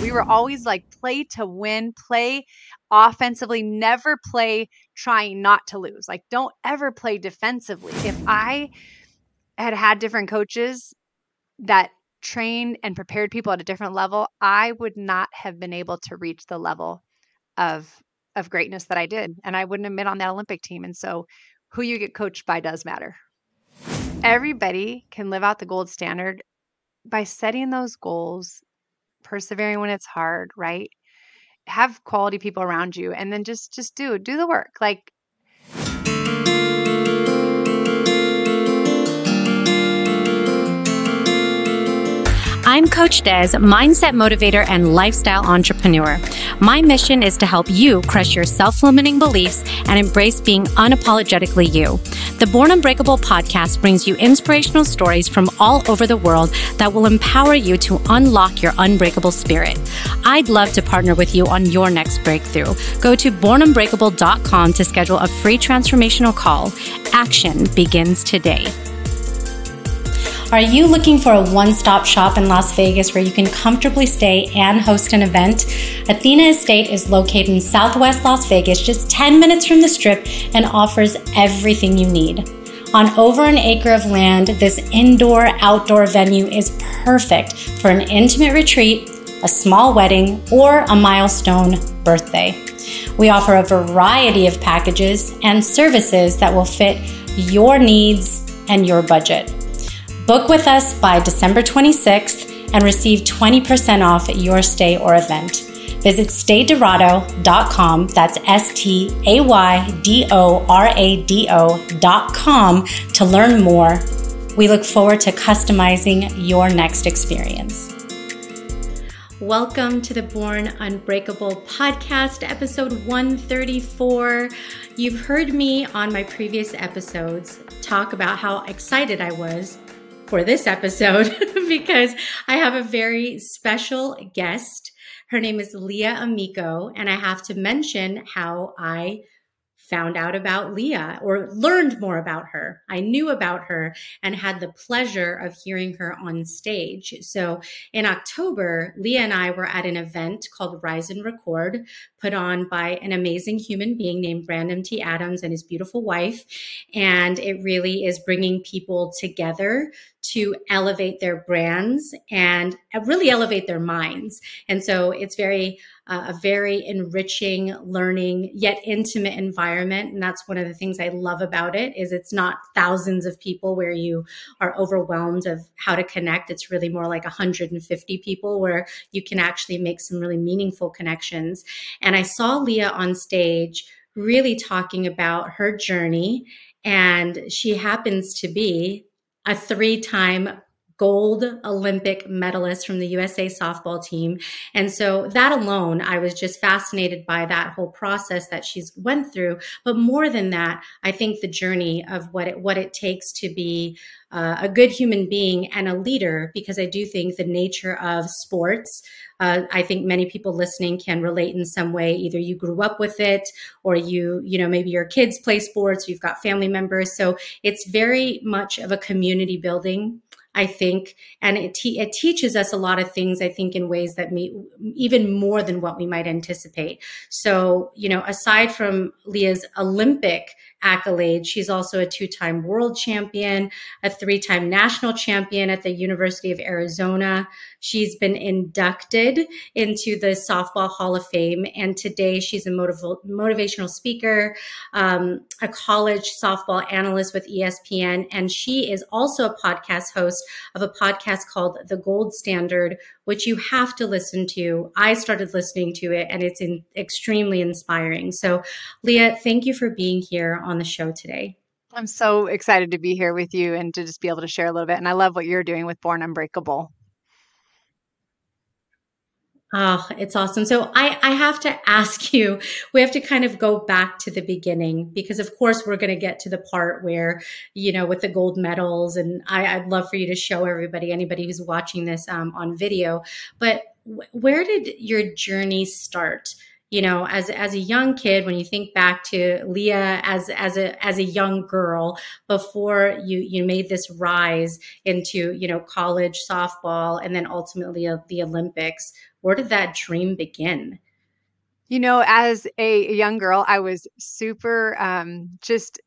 We were always like play to win, play offensively, never play trying not to lose. Like don't ever play defensively. If I had had different coaches that trained and prepared people at a different level, I would not have been able to reach the level of of greatness that I did and I wouldn't have been on that Olympic team. And so who you get coached by does matter. Everybody can live out the gold standard by setting those goals, persevering when it's hard, right? Have quality people around you and then just just do do the work. Like I'm Coach Des, mindset motivator and lifestyle entrepreneur. My mission is to help you crush your self limiting beliefs and embrace being unapologetically you. The Born Unbreakable podcast brings you inspirational stories from all over the world that will empower you to unlock your unbreakable spirit. I'd love to partner with you on your next breakthrough. Go to bornunbreakable.com to schedule a free transformational call. Action begins today. Are you looking for a one stop shop in Las Vegas where you can comfortably stay and host an event? Athena Estate is located in southwest Las Vegas, just 10 minutes from the strip, and offers everything you need. On over an acre of land, this indoor outdoor venue is perfect for an intimate retreat, a small wedding, or a milestone birthday. We offer a variety of packages and services that will fit your needs and your budget. Book with us by December 26th and receive 20% off your stay or event. Visit staydorado.com. That's S T A Y D O R A D O.com to learn more. We look forward to customizing your next experience. Welcome to the Born Unbreakable podcast, episode 134. You've heard me on my previous episodes talk about how excited I was for this episode because I have a very special guest. Her name is Leah Amico, and I have to mention how I found out about Leah or learned more about her. I knew about her and had the pleasure of hearing her on stage. So in October, Leah and I were at an event called Rise and Record, put on by an amazing human being named Brandon T. Adams and his beautiful wife. And it really is bringing people together to elevate their brands and really elevate their minds. And so it's very uh, a very enriching, learning yet intimate environment, and that's one of the things I love about it. Is it's not thousands of people where you are overwhelmed of how to connect. It's really more like 150 people where you can actually make some really meaningful connections. And I saw Leah on stage really talking about her journey and she happens to be a three time gold Olympic medalist from the USA softball team. And so that alone, I was just fascinated by that whole process that she's went through. But more than that, I think the journey of what it, what it takes to be uh, a good human being and a leader, because I do think the nature of sports, uh, I think many people listening can relate in some way. Either you grew up with it, or you, you know, maybe your kids play sports, you've got family members. So it's very much of a community building I think, and it, te- it teaches us a lot of things, I think, in ways that me even more than what we might anticipate. So, you know, aside from Leah's Olympic accolades. She's also a two time world champion, a three time national champion at the University of Arizona. She's been inducted into the Softball Hall of Fame. And today she's a motiv- motivational speaker, um, a college softball analyst with ESPN. And she is also a podcast host of a podcast called The Gold Standard, which you have to listen to. I started listening to it and it's in, extremely inspiring. So, Leah, thank you for being here on the show today. I'm so excited to be here with you and to just be able to share a little bit. And I love what you're doing with Born Unbreakable. Oh, it's awesome. So I, I have to ask you, we have to kind of go back to the beginning because of course we're going to get to the part where, you know, with the gold medals and I, I'd love for you to show everybody, anybody who's watching this um, on video, but w- where did your journey start? You know as as a young kid when you think back to Leah as as a as a young girl before you you made this rise into you know college softball and then ultimately the Olympics where did that dream begin? You know, as a young girl, I was super um, just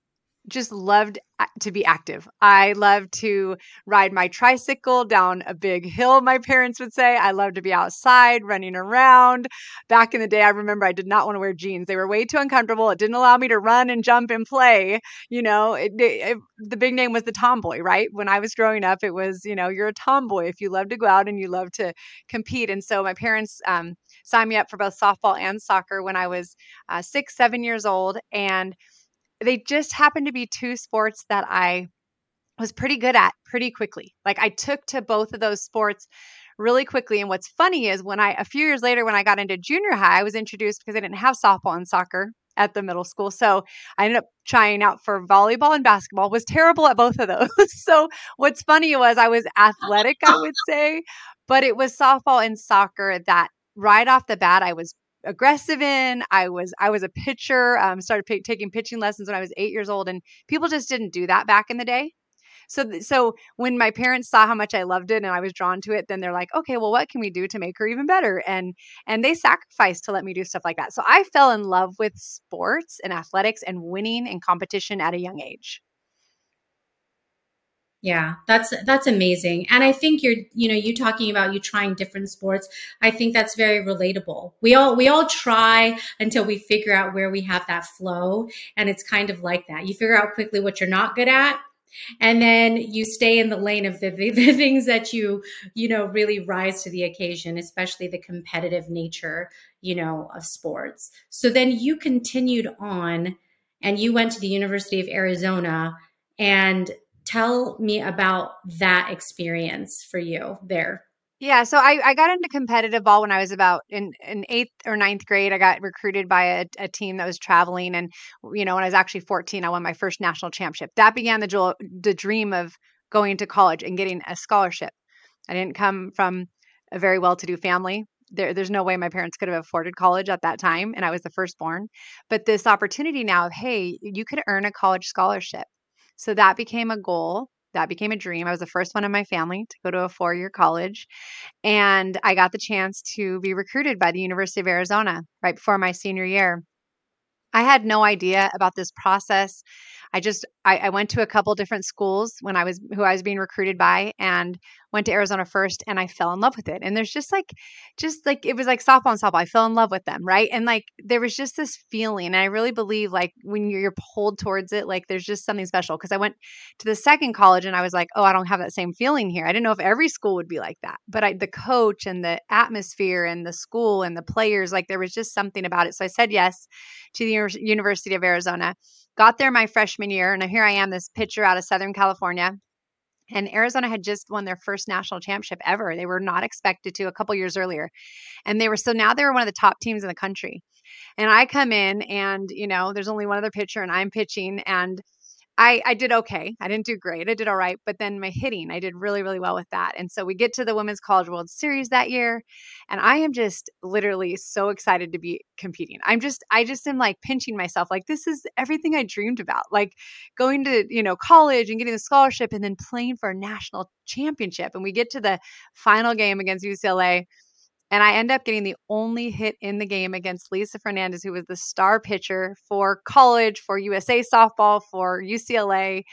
just loved to be active. I love to ride my tricycle down a big hill, my parents would say. I love to be outside running around. Back in the day, I remember I did not want to wear jeans. They were way too uncomfortable. It didn't allow me to run and jump and play. You know, it, it, the big name was the tomboy, right? When I was growing up, it was, you know, you're a tomboy if you love to go out and you love to compete. And so my parents, um, signed me up for both softball and soccer when I was uh, six, seven years old. And they just happened to be two sports that I was pretty good at pretty quickly. Like I took to both of those sports really quickly. And what's funny is when I, a few years later, when I got into junior high, I was introduced because I didn't have softball and soccer at the middle school. So I ended up trying out for volleyball and basketball, was terrible at both of those. so what's funny was I was athletic, I would say, but it was softball and soccer that right off the bat, I was aggressive in. I was I was a pitcher. Um, started p- taking pitching lessons when I was eight years old, and people just didn't do that back in the day. So so when my parents saw how much I loved it and I was drawn to it, then they're like, okay, well, what can we do to make her even better? And and they sacrificed to let me do stuff like that. So I fell in love with sports and athletics and winning and competition at a young age. Yeah, that's that's amazing. And I think you're, you know, you talking about you trying different sports. I think that's very relatable. We all we all try until we figure out where we have that flow, and it's kind of like that. You figure out quickly what you're not good at, and then you stay in the lane of the, the, the things that you, you know, really rise to the occasion, especially the competitive nature, you know, of sports. So then you continued on and you went to the University of Arizona and tell me about that experience for you there. Yeah, so I, I got into competitive ball when I was about in, in eighth or ninth grade. I got recruited by a, a team that was traveling, and you know when I was actually fourteen, I won my first national championship. That began the the dream of going to college and getting a scholarship. I didn't come from a very well-to-do family. There, there's no way my parents could have afforded college at that time, and I was the firstborn. But this opportunity now of hey, you could earn a college scholarship so that became a goal. That became a dream. I was the first one in my family to go to a four year college. And I got the chance to be recruited by the University of Arizona right before my senior year. I had no idea about this process. I just I, I, went to a couple different schools when I was who I was being recruited by and went to Arizona first and I fell in love with it. And there's just like just like it was like softball and softball. I fell in love with them, right? And like there was just this feeling. And I really believe like when you're pulled towards it, like there's just something special. Cause I went to the second college and I was like, oh, I don't have that same feeling here. I didn't know if every school would be like that. But I the coach and the atmosphere and the school and the players, like there was just something about it. So I said yes to the University of Arizona got there my freshman year, and here I am, this pitcher out of Southern California. And Arizona had just won their first national championship ever. They were not expected to a couple years earlier. And they were so now they were one of the top teams in the country. And I come in and, you know, there's only one other pitcher and I'm pitching and I, I did okay. I didn't do great. I did all right. But then my hitting, I did really, really well with that. And so we get to the Women's College World Series that year. And I am just literally so excited to be competing. I'm just, I just am like pinching myself. Like, this is everything I dreamed about. Like going to, you know, college and getting the scholarship and then playing for a national championship. And we get to the final game against UCLA and I end up getting the only hit in the game against Lisa Fernandez, who was the star pitcher for college, for USA softball, for UCLA.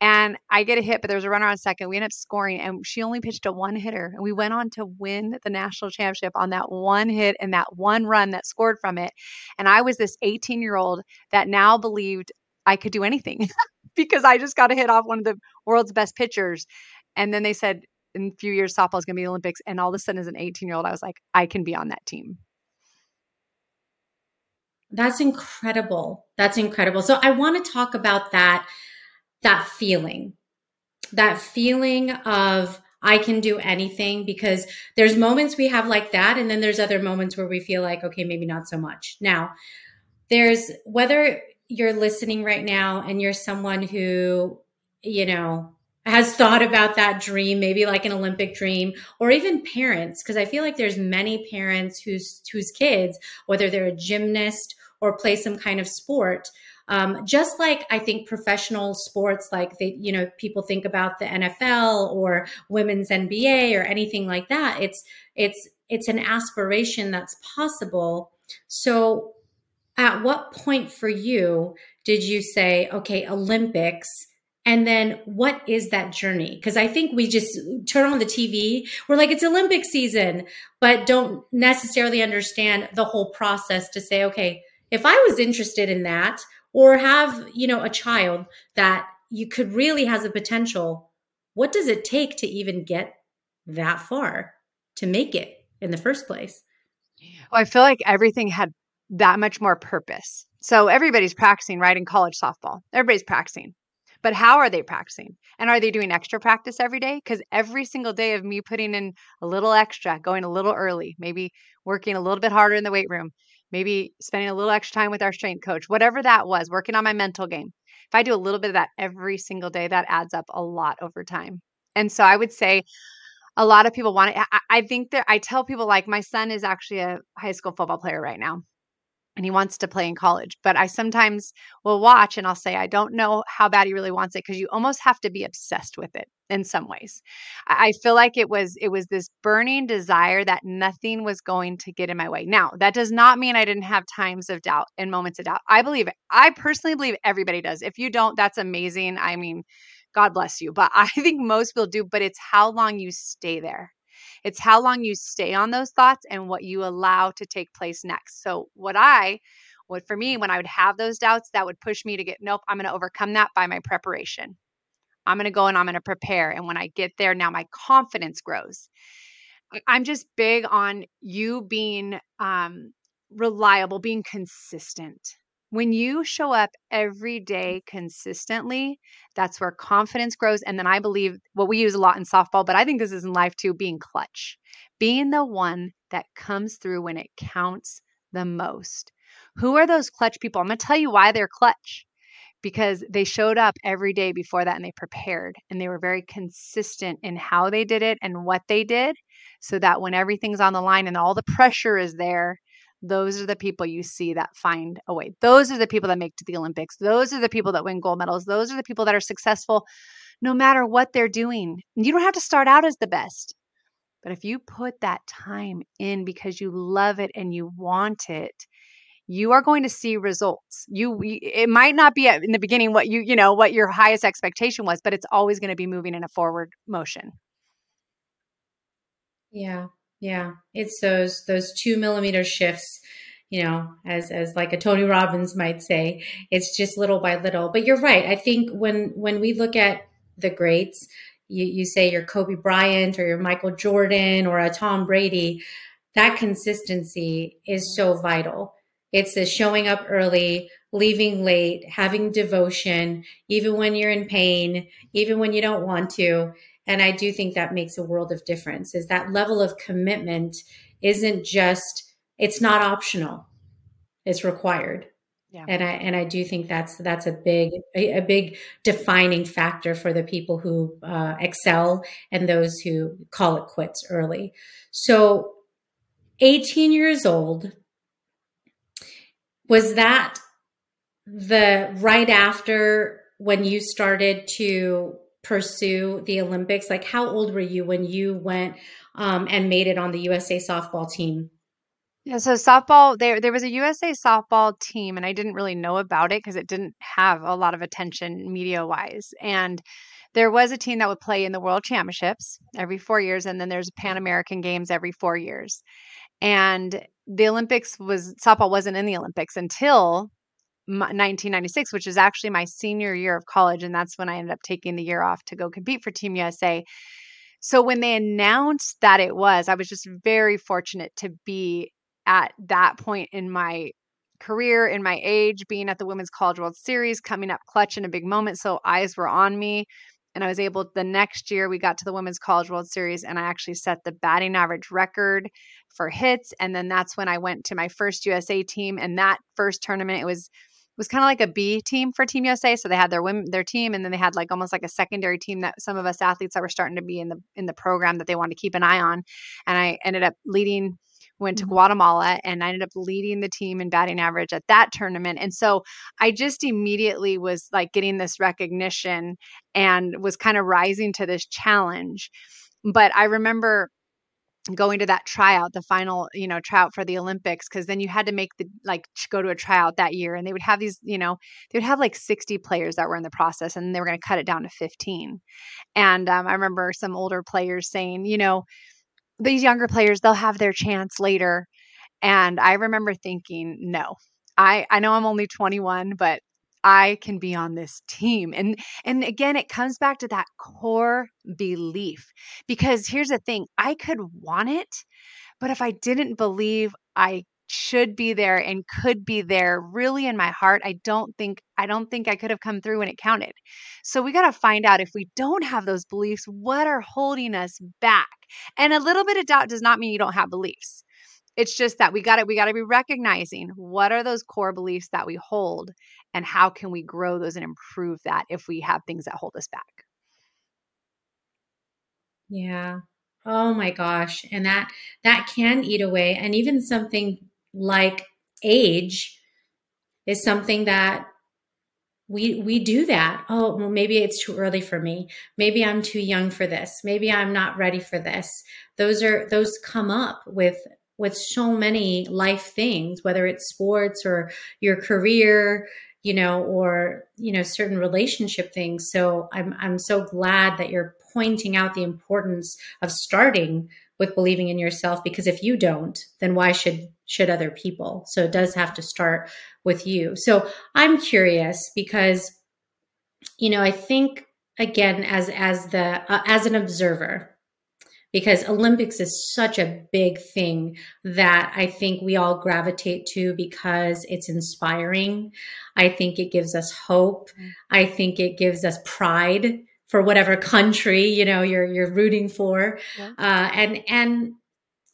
And I get a hit, but there was a runner on second. We end up scoring, and she only pitched a one hitter. And we went on to win the national championship on that one hit and that one run that scored from it. And I was this 18 year old that now believed I could do anything because I just got a hit off one of the world's best pitchers. And then they said, in a few years softball is going to be the Olympics. And all of a sudden, as an 18 year old, I was like, I can be on that team. That's incredible. That's incredible. So I want to talk about that that feeling. That feeling of I can do anything because there's moments we have like that and then there's other moments where we feel like okay, maybe not so much. Now, there's whether you're listening right now and you're someone who, you know, has thought about that dream, maybe like an Olympic dream, or even parents, because I feel like there's many parents whose whose kids, whether they're a gymnast or play some kind of sport, um, just like I think professional sports, like they, you know, people think about the NFL or women's NBA or anything like that. It's it's it's an aspiration that's possible. So at what point for you did you say, okay, Olympics? And then what is that journey? Because I think we just turn on the TV, we're like, it's Olympic season, but don't necessarily understand the whole process to say, okay, if I was interested in that or have, you know, a child that you could really has a potential, what does it take to even get that far to make it in the first place? Well, I feel like everything had that much more purpose. So everybody's practicing, right? In college softball, everybody's practicing. But how are they practicing? And are they doing extra practice every day? Because every single day of me putting in a little extra, going a little early, maybe working a little bit harder in the weight room, maybe spending a little extra time with our strength coach, whatever that was, working on my mental game. If I do a little bit of that every single day, that adds up a lot over time. And so I would say a lot of people want it. I, I think that I tell people like my son is actually a high school football player right now and he wants to play in college. But I sometimes will watch and I'll say, I don't know how bad he really wants it because you almost have to be obsessed with it in some ways. I feel like it was it was this burning desire that nothing was going to get in my way. Now, that does not mean I didn't have times of doubt and moments of doubt. I believe. I personally believe everybody does. If you don't, that's amazing. I mean, God bless you. But I think most people do, but it's how long you stay there. It's how long you stay on those thoughts and what you allow to take place next. So, what I would for me, when I would have those doubts, that would push me to get, nope, I'm going to overcome that by my preparation. I'm going to go and I'm going to prepare. And when I get there, now my confidence grows. I'm just big on you being um, reliable, being consistent. When you show up every mm-hmm. day consistently, that's where confidence grows. And then I believe what we use a lot in softball, but I think this is in life too being clutch, being the one that comes through when it counts the most. Who are those clutch people? I'm going to tell you why they're clutch because they showed up every day before that and they prepared and they were very consistent in how they did it and what they did so that when everything's on the line and all the pressure is there those are the people you see that find a way. Those are the people that make to the Olympics. Those are the people that win gold medals. Those are the people that are successful no matter what they're doing. You don't have to start out as the best. But if you put that time in because you love it and you want it, you are going to see results. You it might not be in the beginning what you, you know, what your highest expectation was, but it's always going to be moving in a forward motion. Yeah. Yeah, it's those those two millimeter shifts, you know, as as like a Tony Robbins might say. It's just little by little. But you're right. I think when when we look at the greats, you, you say you're Kobe Bryant or you're Michael Jordan or a Tom Brady, that consistency is so vital. It's the showing up early, leaving late, having devotion, even when you're in pain, even when you don't want to and i do think that makes a world of difference is that level of commitment isn't just it's not optional. It's required. Yeah. and i and i do think that's that's a big a, a big defining factor for the people who uh, excel and those who call it quits early. So 18 years old was that the right after when you started to pursue the Olympics? Like, how old were you when you went um, and made it on the USA softball team? Yeah, so softball there there was a USA softball team and I didn't really know about it because it didn't have a lot of attention media wise. And there was a team that would play in the World Championships every 4 years and then there's Pan American Games every 4 years. And the Olympics was softball wasn't in the Olympics until 1996, which is actually my senior year of college. And that's when I ended up taking the year off to go compete for Team USA. So when they announced that it was, I was just very fortunate to be at that point in my career, in my age, being at the Women's College World Series, coming up clutch in a big moment. So eyes were on me. And I was able, the next year, we got to the Women's College World Series, and I actually set the batting average record for hits. And then that's when I went to my first USA team. And that first tournament, it was was kind of like a B team for Team USA. So they had their women, their team, and then they had like almost like a secondary team that some of us athletes that were starting to be in the in the program that they wanted to keep an eye on. And I ended up leading went to mm-hmm. Guatemala and I ended up leading the team in batting average at that tournament. And so I just immediately was like getting this recognition and was kind of rising to this challenge. But I remember going to that tryout, the final, you know, tryout for the Olympics, because then you had to make the like go to a tryout that year, and they would have these, you know, they would have like 60 players that were in the process, and they were going to cut it down to 15. And um, I remember some older players saying, you know, these younger players, they'll have their chance later. And I remember thinking, no, I I know I'm only 21, but I can be on this team. And and again it comes back to that core belief. Because here's the thing, I could want it, but if I didn't believe I should be there and could be there really in my heart i don't think i don't think i could have come through when it counted so we got to find out if we don't have those beliefs what are holding us back and a little bit of doubt does not mean you don't have beliefs it's just that we got to we got to be recognizing what are those core beliefs that we hold and how can we grow those and improve that if we have things that hold us back. Yeah. Oh my gosh. And that that can eat away and even something like age is something that we we do that oh well maybe it's too early for me maybe i'm too young for this maybe i'm not ready for this those are those come up with with so many life things, whether it's sports or your career, you know, or you know, certain relationship things. So I'm I'm so glad that you're pointing out the importance of starting with believing in yourself because if you don't, then why should should other people? So it does have to start with you. So I'm curious because you know, I think again as as the uh, as an observer because Olympics is such a big thing that I think we all gravitate to because it's inspiring. I think it gives us hope. Mm-hmm. I think it gives us pride for whatever country you know you're you're rooting for, yeah. uh, and and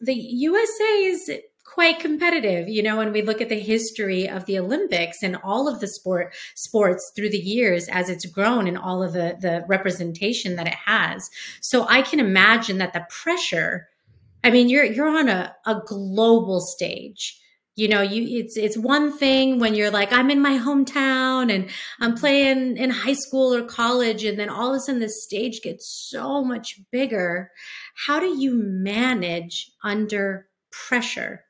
the USA is quite competitive, you know, when we look at the history of the Olympics and all of the sport sports through the years as it's grown and all of the the representation that it has. So I can imagine that the pressure, I mean, you're you're on a, a global stage. You know, you it's it's one thing when you're like, I'm in my hometown and I'm playing in high school or college, and then all of a sudden the stage gets so much bigger. How do you manage under pressure?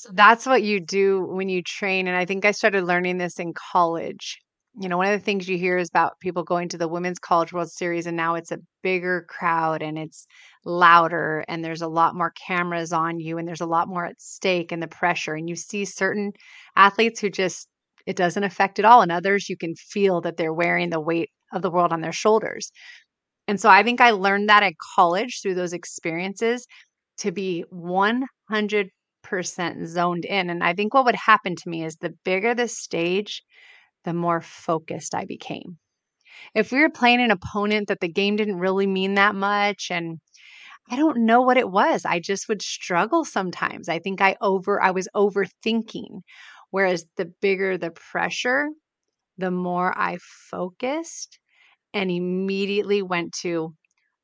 So that's what you do when you train. And I think I started learning this in college. You know, one of the things you hear is about people going to the Women's College World Series, and now it's a bigger crowd and it's louder, and there's a lot more cameras on you, and there's a lot more at stake and the pressure. And you see certain athletes who just, it doesn't affect at all. And others, you can feel that they're wearing the weight of the world on their shoulders. And so I think I learned that at college through those experiences to be 100 percent zoned in. And I think what would happen to me is the bigger the stage, the more focused I became. If we were playing an opponent that the game didn't really mean that much and I don't know what it was. I just would struggle sometimes. I think I over I was overthinking. Whereas the bigger the pressure, the more I focused and immediately went to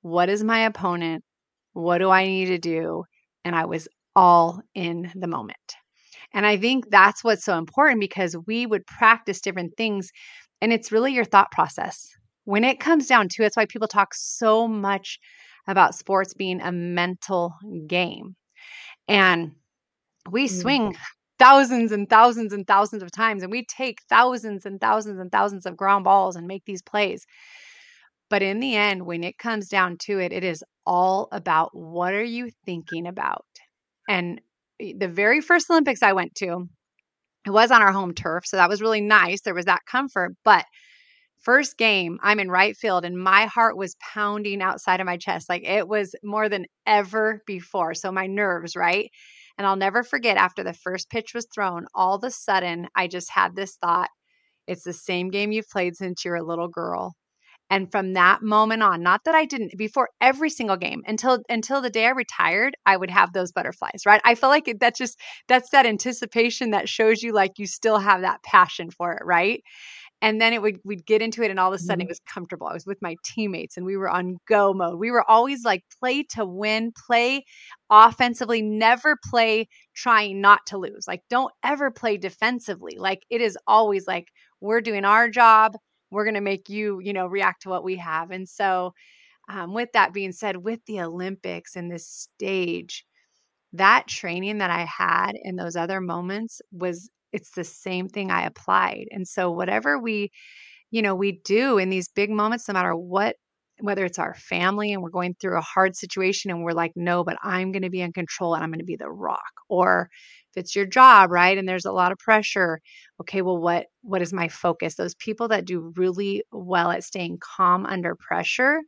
what is my opponent? What do I need to do? And I was all in the moment. And I think that's what's so important because we would practice different things and it's really your thought process. When it comes down to it, it's why people talk so much about sports being a mental game. And we swing mm-hmm. thousands and thousands and thousands of times and we take thousands and thousands and thousands of ground balls and make these plays. But in the end, when it comes down to it, it is all about what are you thinking about? And eh, the very first Olympics I went to, it was on our home turf. So that was really nice. There was that comfort. But first game, I'm in right field and my heart was pounding outside of my chest. Like it was more than ever before. So my nerves, right? And I'll never forget after the first pitch was thrown, all of a sudden I just had this thought it's the same game you've played since you're a little girl. And from that moment on, not that I didn't before every single game until until the day I retired, I would have those butterflies, right? I feel like that's just that's that anticipation that shows you like you still have that passion for it, right? And then it would we'd get into it and all of a sudden mm-hmm. it was comfortable. I was with my teammates and we were on go mode. We were always like play to win, play offensively, never play trying not to lose. Like don't ever play defensively. Like it is always like we're doing our job we're going to make you, you know, react to what we have. And so um, with that being said, with the Olympics and this stage, that training that I had in those other moments was it's the same thing I applied. And so whatever we, you know, we do in these big moments, no matter what whether it's our family and we're going through a hard situation and we're like, no, but I'm going to be in control and I'm going to be the rock. Or if it's your job, right? And there's a lot of pressure. Okay, well, what what is my focus? Those people that do really well at staying calm under pressure,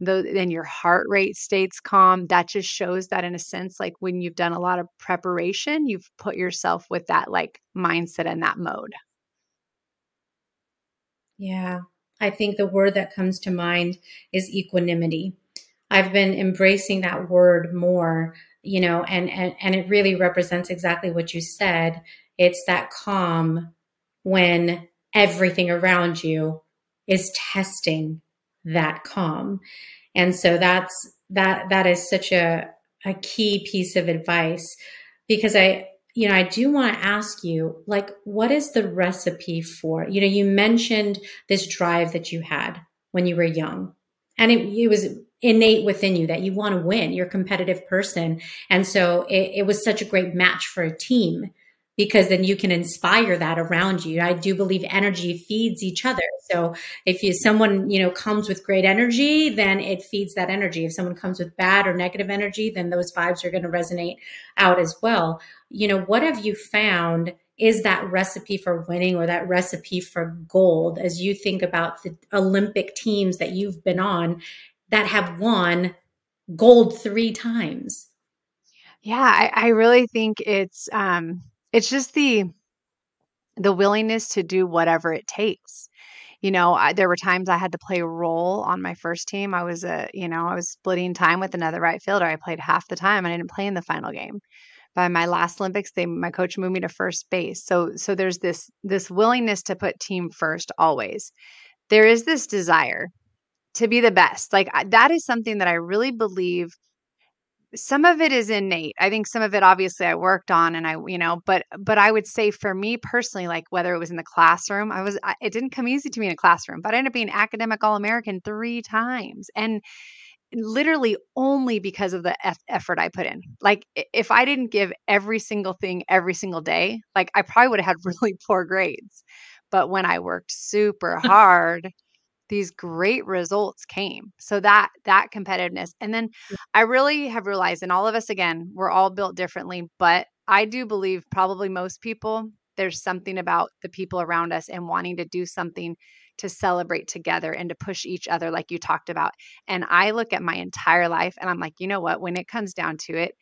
though then your heart rate stays calm. That just shows that in a sense, like when you've done a lot of preparation, you've put yourself with that like mindset and that mode. Yeah. I think the word that comes to mind is equanimity. I've been embracing that word more, you know, and, and, and it really represents exactly what you said. It's that calm when everything around you is testing that calm. And so that's, that, that is such a, a key piece of advice because I, you know, I do want to ask you, like, what is the recipe for? You know, you mentioned this drive that you had when you were young, and it, it was innate within you that you want to win. You're a competitive person, and so it, it was such a great match for a team because then you can inspire that around you. I do believe energy feeds each other. So if you someone, you know, comes with great energy, then it feeds that energy. If someone comes with bad or negative energy, then those vibes are going to resonate out as well. You know, what have you found is that recipe for winning or that recipe for gold as you think about the Olympic teams that you've been on that have won gold 3 times? Yeah, I, I really think it's um it's just the the willingness to do whatever it takes. You know I, there were times i had to play a role on my first team. I was a you know i was splitting time with another right fielder. I played half the time. And i didn't play in the final game by my last olympics they my coach moved me to first base. So so there's this this willingness to put team first always. There is this desire to be the best. Like that is something that i really believe some of it is innate. I think some of it obviously i worked on and i you know but but i would say for me personally like whether it was in the classroom i was I, it didn't come easy to me in a classroom but i ended up being academic all-american three times. And literally only because of the effort i put in. Like if i didn't give every single thing every single day like i probably would have had really poor grades. But when i worked super hard these great results came. So that that competitiveness. And then i really have realized and all of us again we're all built differently but i do believe probably most people there's something about the people around us and wanting to do something to celebrate together and to push each other like you talked about and i look at my entire life and i'm like you know what when it comes down to it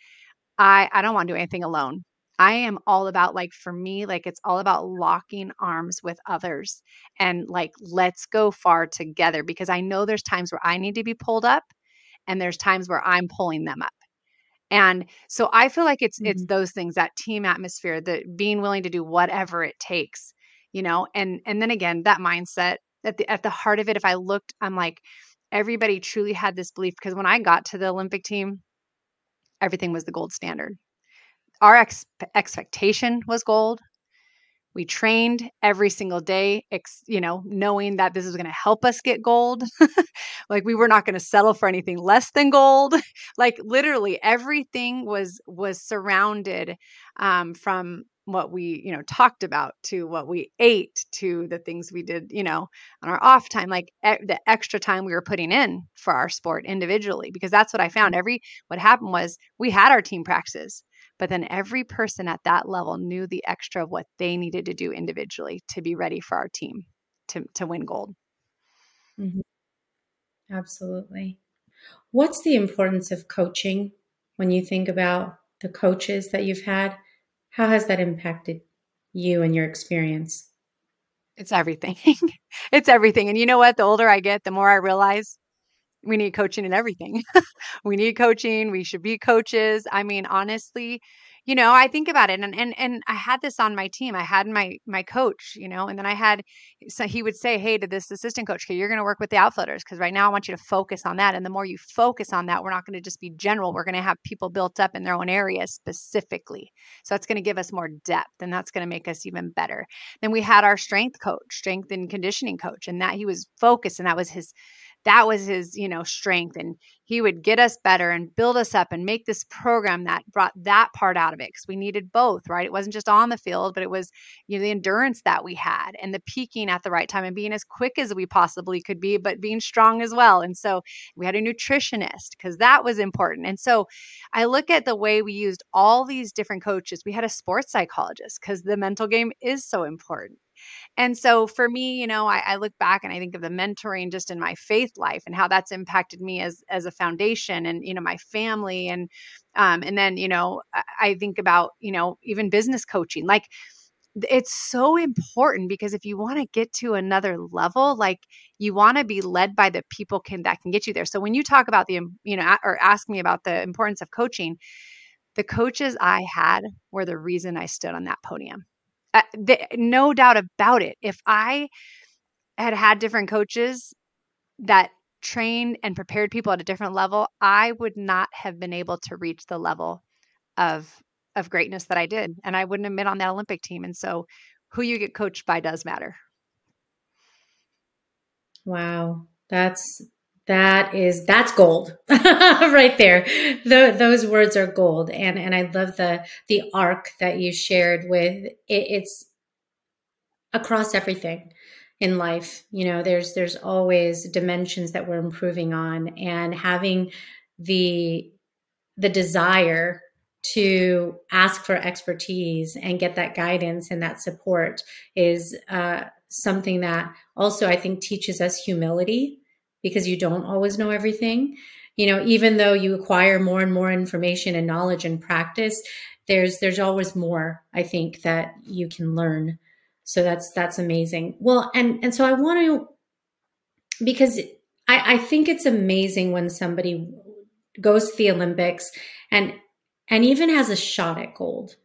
i i don't want to do anything alone I am all about like for me like it's all about locking arms with others and like let's go far together because I know there's times where I need to be pulled up and there's times where I'm pulling them up. And so I feel like it's mm-hmm. it's those things that team atmosphere, that being willing to do whatever it takes, you know, and and then again that mindset at the at the heart of it if I looked I'm like everybody truly had this belief because when I got to the Olympic team everything was the gold standard our ex- expectation was gold. We trained every single day, ex- you know, knowing that this is going to help us get gold. like we were not going to settle for anything less than gold. like literally everything was was surrounded um, from what we you know talked about to what we ate to the things we did you know on our off time like e- the extra time we were putting in for our sport individually because that's what i found every what happened was we had our team practices but then every person at that level knew the extra of what they needed to do individually to be ready for our team to, to win gold. Mm-hmm. Absolutely. What's the importance of coaching when you think about the coaches that you've had? How has that impacted you and your experience? It's everything. it's everything. And you know what? The older I get, the more I realize we need coaching in everything. we need coaching. We should be coaches. I mean, honestly, you know, I think about it and and and I had this on my team. I had my my coach, you know, and then I had so he would say, "Hey, to this assistant coach, okay, you're going to work with the outfielders because right now I want you to focus on that. And the more you focus on that, we're not going to just be general. We're going to have people built up in their own areas specifically. So that's going to give us more depth, and that's going to make us even better. Then we had our strength coach, strength and conditioning coach, and that he was focused, and that was his that was his, you know, strength. And he would get us better and build us up and make this program that brought that part out of it because we needed both, right? It wasn't just on the field, but it was, you know, the endurance that we had and the peaking at the right time and being as quick as we possibly could be, but being strong as well. And so we had a nutritionist because that was important. And so I look at the way we used all these different coaches. We had a sports psychologist because the mental game is so important. And so for me, you know, I, I, look back and I think of the mentoring just in my faith life and how that's impacted me as as a foundation and you know my family and um and then you know I, I think about you know even business coaching. Like it's so important because if you want to get to another level like you want to be led by the people can that can get you there. So when you talk about the you know or ask me about the importance of coaching the coaches i had were the reason i stood on that podium uh, the, no doubt about it. If I had had different coaches that trained and prepared people at a different level, I would not have been able to reach the level of of greatness that I did, and I wouldn't have been on that Olympic team. And so, who you get coached by does matter. Wow, that's that is that's gold right there. The, those words are gold, and and I love the the arc that you shared with it, it's across everything in life. You know, there's there's always dimensions that we're improving on, and having the the desire to ask for expertise and get that guidance and that support is uh, something that also I think teaches us humility because you don't always know everything. You know, even though you acquire more and more information and knowledge and practice, there's there's always more I think that you can learn. So that's that's amazing. Well, and and so I want to because I, I think it's amazing when somebody goes to the Olympics and and even has a shot at gold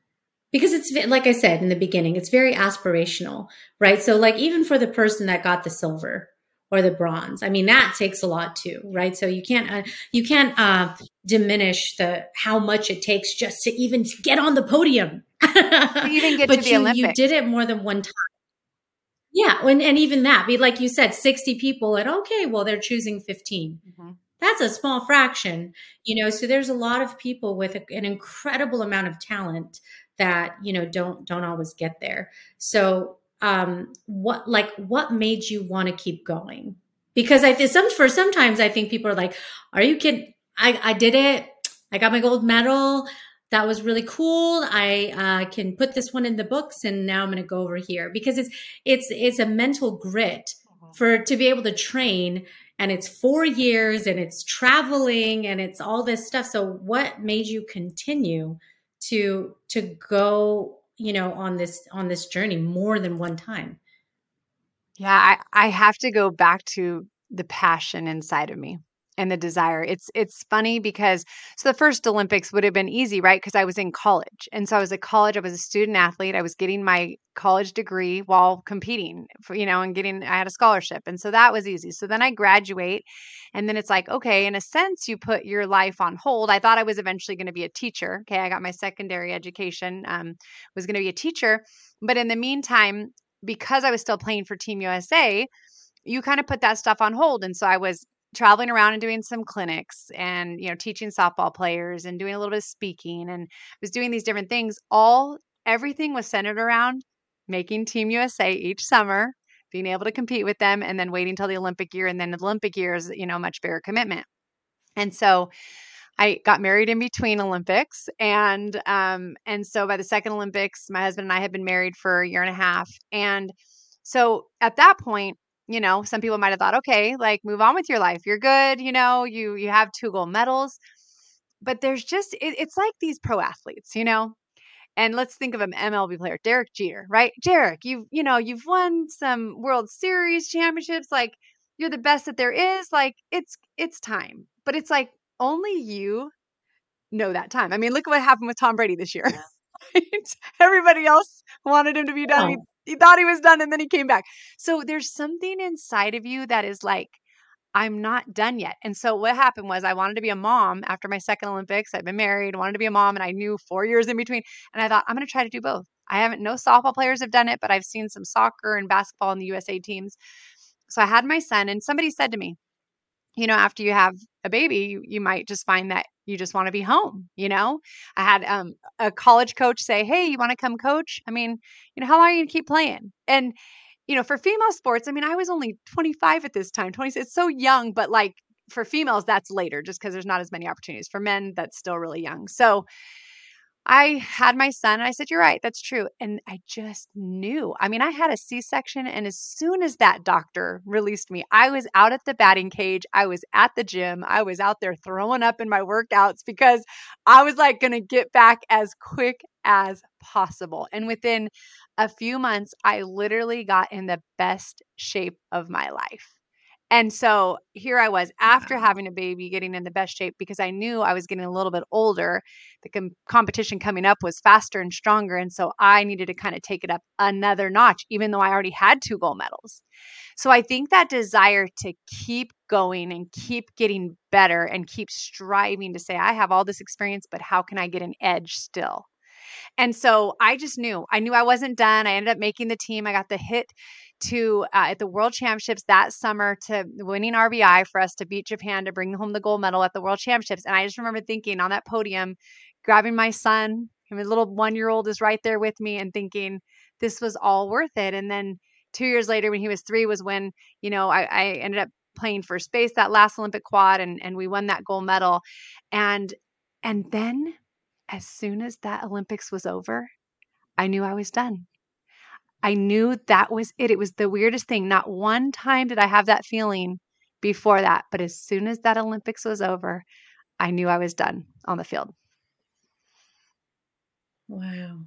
because it's like I said in the beginning, it's very aspirational, right? So like even for the person that got the silver, or the bronze. I mean, that takes a lot too, right? So you can't uh, you can't uh, diminish the how much it takes just to even get on the podium. even get but to the you, Olympics. you did it more than one time. Yeah, and, and even that, be like you said, sixty people, and okay, well they're choosing 15 mm-hmm. That's a small fraction, you know. So there's a lot of people with a, an incredible amount of talent that you know don't don't always get there. So um, what like what made you want to keep going? Because I think some for sometimes I think people are like, "Are you kidding? I I did it. I got my gold medal. That was really cool. I uh, can put this one in the books, and now I'm going to go over here because it's it's it's a mental grit mm-hmm. for to be able to train and it's four years and it's traveling and it's all this stuff so what made you continue to to go you know on this on this journey more than one time. Yeah i, I have to go back to the passion inside of me and the desire. It's it's funny because so the first Olympics would have been easy, right? Because I was in college. And so I was at college, I was a student athlete. I was getting my college degree while competing, for, you know, and getting I had a scholarship. And so that was easy. So then I graduate and then it's like, okay, in a sense you put your life on hold. I thought I was eventually going to be a teacher. Okay, I got my secondary education, um was going to be a teacher, but in the meantime, because I was still playing for Team USA, you kind of put that stuff on hold. And so I was traveling around and doing some clinics and you know teaching softball players and doing a little bit of speaking and was doing these different things all everything was centered around making team usa each summer being able to compete with them and then waiting till the olympic year and then the olympic year is you know much bigger commitment. And so I got married in between Olympics, and um, and so by the second Olympics, my husband and I had been married for a year and a half, and so at that point, you know some people might have thought okay like move on with your life you're good you know you you have two gold medals but there's just it, it's like these pro athletes you know and let's think of an MLB player, Derek Jeter, right? Derek, you've you know you've won some World Series championships, like you're the best that there is. Like it's it's time, but it's like only you know that time. I mean, look at what happened with Tom Brady this year. Everybody else wanted him to be done. Oh he thought he was done and then he came back. So there's something inside of you that is like, I'm not done yet. And so what happened was I wanted to be a mom after my second Olympics. I'd been married, wanted to be a mom, and I knew four years in between. And I thought, I'm going to try to do both. I haven't, no softball players have done it, but I've seen some soccer and basketball in the USA teams. So I had my son, and somebody said to me, you know, after you have a baby, you, you might just find that you just want to be home. You know, I had um, a college coach say, Hey, you want to come coach? I mean, you know, how long are you going to keep playing? And, you know, for female sports, I mean, I was only 25 at this time, 20, it's so young, but like for females, that's later just because there's not as many opportunities. For men, that's still really young. So, I had my son and I said, You're right, that's true. And I just knew. I mean, I had a C section, and as soon as that doctor released me, I was out at the batting cage. I was at the gym. I was out there throwing up in my workouts because I was like going to get back as quick as possible. And within a few months, I literally got in the best shape of my life. And so here I was after wow. having a baby, getting in the best shape because I knew I was getting a little bit older. The com- competition coming up was faster and stronger. And so I needed to kind of take it up another notch, even though I already had two gold medals. So I think that desire to keep going and keep getting better and keep striving to say, I have all this experience, but how can I get an edge still? And so I just knew, I knew I wasn't done. I ended up making the team. I got the hit to uh, at the World Championships that summer to winning RBI for us to beat Japan to bring home the gold medal at the World Championships. And I just remember thinking on that podium, grabbing my son, my little one year old is right there with me, and thinking this was all worth it. And then two years later, when he was three, was when you know I, I ended up playing for space that last Olympic quad, and and we won that gold medal. And and then as soon as that Olympics was over, I knew I was done. I knew that was it. It was the weirdest thing. Not one time did I have that feeling before that. But as soon as that Olympics was over, I knew I was done on the field. Wow.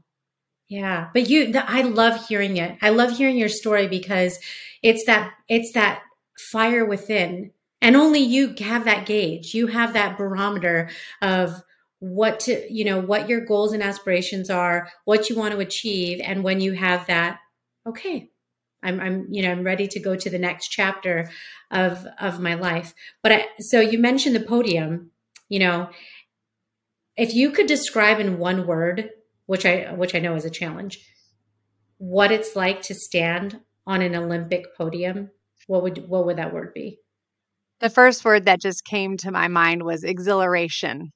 Yeah. But you, the, I love hearing it. I love hearing your story because it's that, it's that fire within. And only you have that gauge. You have that barometer of, what to you know what your goals and aspirations are what you want to achieve and when you have that okay i'm i'm you know i'm ready to go to the next chapter of of my life. But i so you mentioned the podium you know. If you could describe in one word which i which i know is a challenge what it's like to stand on an olympic podium what would what would that word be? The first word that just came to my mind was exhilaration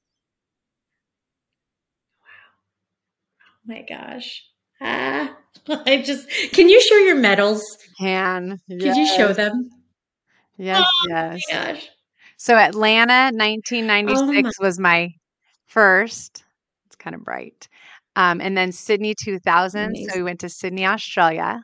my gosh. Ah, I just can you show your medals? Can. Yes. Could you show them? Yes, oh, yes. gosh. So Atlanta 1996 oh was my first. It's kind of bright. Um, and then Sydney 2000. Amazing. So we went to Sydney, Australia.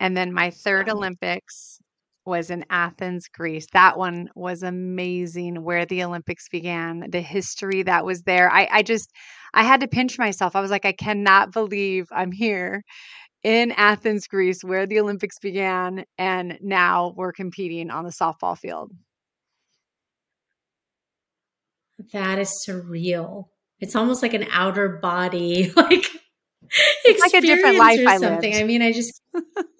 And then my third oh. Olympics was in Athens, Greece. That one was amazing where the Olympics began, the history that was there. I, I just, I had to pinch myself. I was like, I cannot believe I'm here in Athens, Greece, where the Olympics began. And now we're competing on the softball field. That is surreal. It's almost like an outer body, like, it's like a different life or something. I, I mean, I just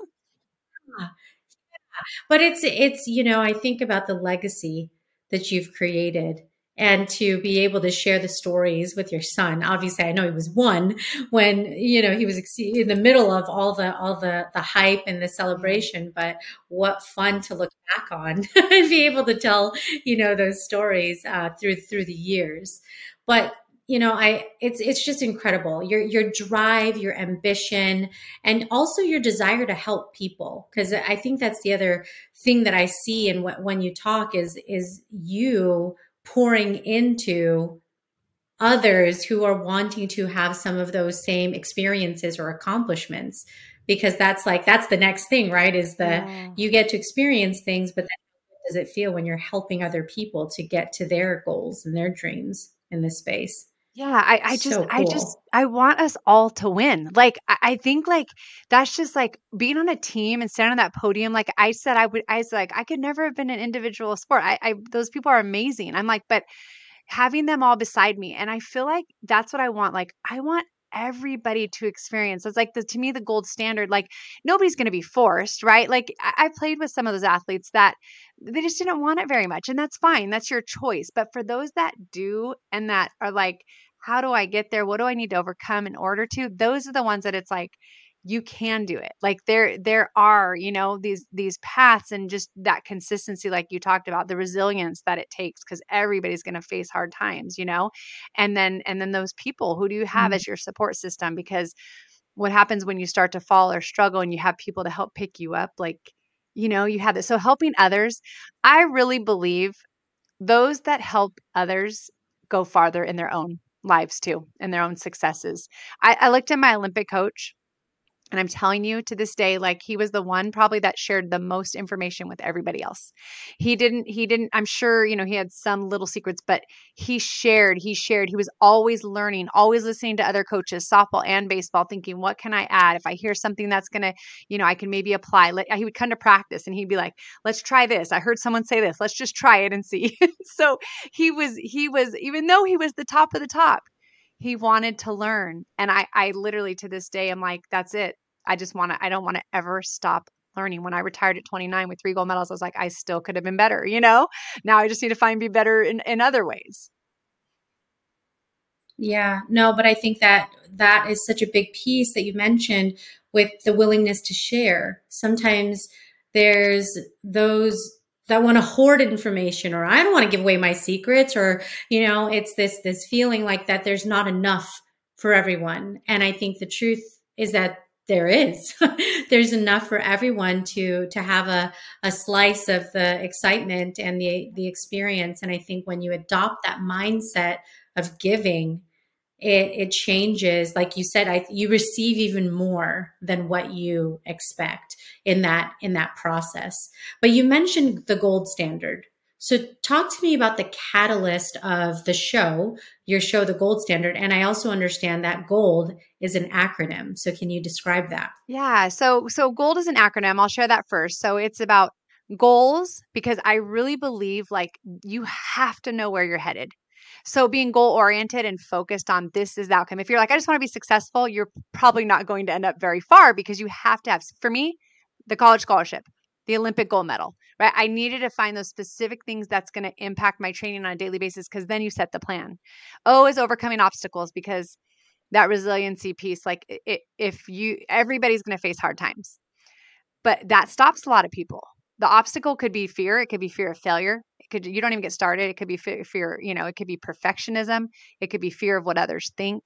but it's it's you know i think about the legacy that you've created and to be able to share the stories with your son. Obviously i know he was one when you know he was in the middle of all the all the the hype and the celebration but what fun to look back on and be able to tell you know those stories uh, through through the years. But you know i it's it's just incredible. Your your drive your ambition and also your desire to help people. Because i think that's the other thing that i see and when you talk is is you pouring into others who are wanting to have some of those same experiences or accomplishments. Because that's like that's the next thing right is the yeah. you get to experience things but does it feel when you're helping other people to get to their goals and their dreams in this space yeah, I, I just, so cool. I just, I want us all to win. Like, I, I, think like that's just like being on a team and standing on that podium. Like I said, I would, I was like, I could never have been an individual sport. I, I, those people are amazing. I'm like, but having them all beside me, and I feel like that's what I want. Like, I want everybody to experience. It's like the to me the gold standard. Like nobody's going to be forced, right? Like I, I played with some of those athletes that they just didn't want it very much, and that's fine. That's your choice. But for those that do and that are like how do I get there? What do I need to overcome in order to? Those are the ones that it's like, you can do it. Like there there are you know these these paths and just that consistency like you talked about the resilience that it takes because everybody's going to face hard times you know? And then and then those people who do you have mm-hmm. as your support system? Because what happens when you start to fall or struggle and you have people to help pick you up like you know you have this. So helping others i really believe those that help others go farther in their own lives too and their own successes. I, I looked at my olympic coach and I'm telling you to this day, like he was the one probably that shared the most information with everybody else. He didn't, he didn't, I'm sure, you know, he had some little secrets, but he shared, he shared, he was always learning, always listening to other coaches, softball and baseball, thinking, what can I add? If I hear something that's going to, you know, I can maybe apply. He would come to practice and he'd be like, let's try this. I heard someone say this. Let's just try it and see. so he was, he was, even though he was the top of the top, he wanted to learn and i i literally to this day i'm like that's it I just want to, I don't want to ever stop learning. When I retired at 29 with three gold medals, I was like, I still could have been better, you know? Now I just need to find be better in, in other ways. Yeah, no, but I think that that is such a big piece that you mentioned with the willingness to share. Sometimes there's those that want to hoard information or I don't want to give away my secrets or you know, it's this this feeling like that there's not enough for everyone. And I think the truth is that there is. There's enough for everyone to to have a, a slice of the excitement and the the experience. And i think when you adopt that mindset of giving it it changes. Like you said I, you receive even more than what you expect in that in that process. But you mentioned the gold standard so, talk to me about the catalyst of the show, your show, The Gold Standard. And I also understand that GOLD is an acronym. So, can you describe that? Yeah. So, so GOLD is an acronym. I'll share that first. So, it's about goals because I really believe like you have to know where you're headed. So being goal oriented and focused on this is the outcome. If you're like, I just want to be successful, you're probably not going to end up very far because you have to have, for me, the college scholarship the Olympic gold medal, right? I needed to find those specific things that's going to impact my training on a daily basis because then you set the plan. O is overcoming obstacles because that resiliency piece, like it, if you, everybody's going to face hard times, but that stops a lot of people. The obstacle could be fear. It could be fear of failure. Could, you don't even get started. It could be fear, fear, you know, it could be perfectionism. It could be fear of what others think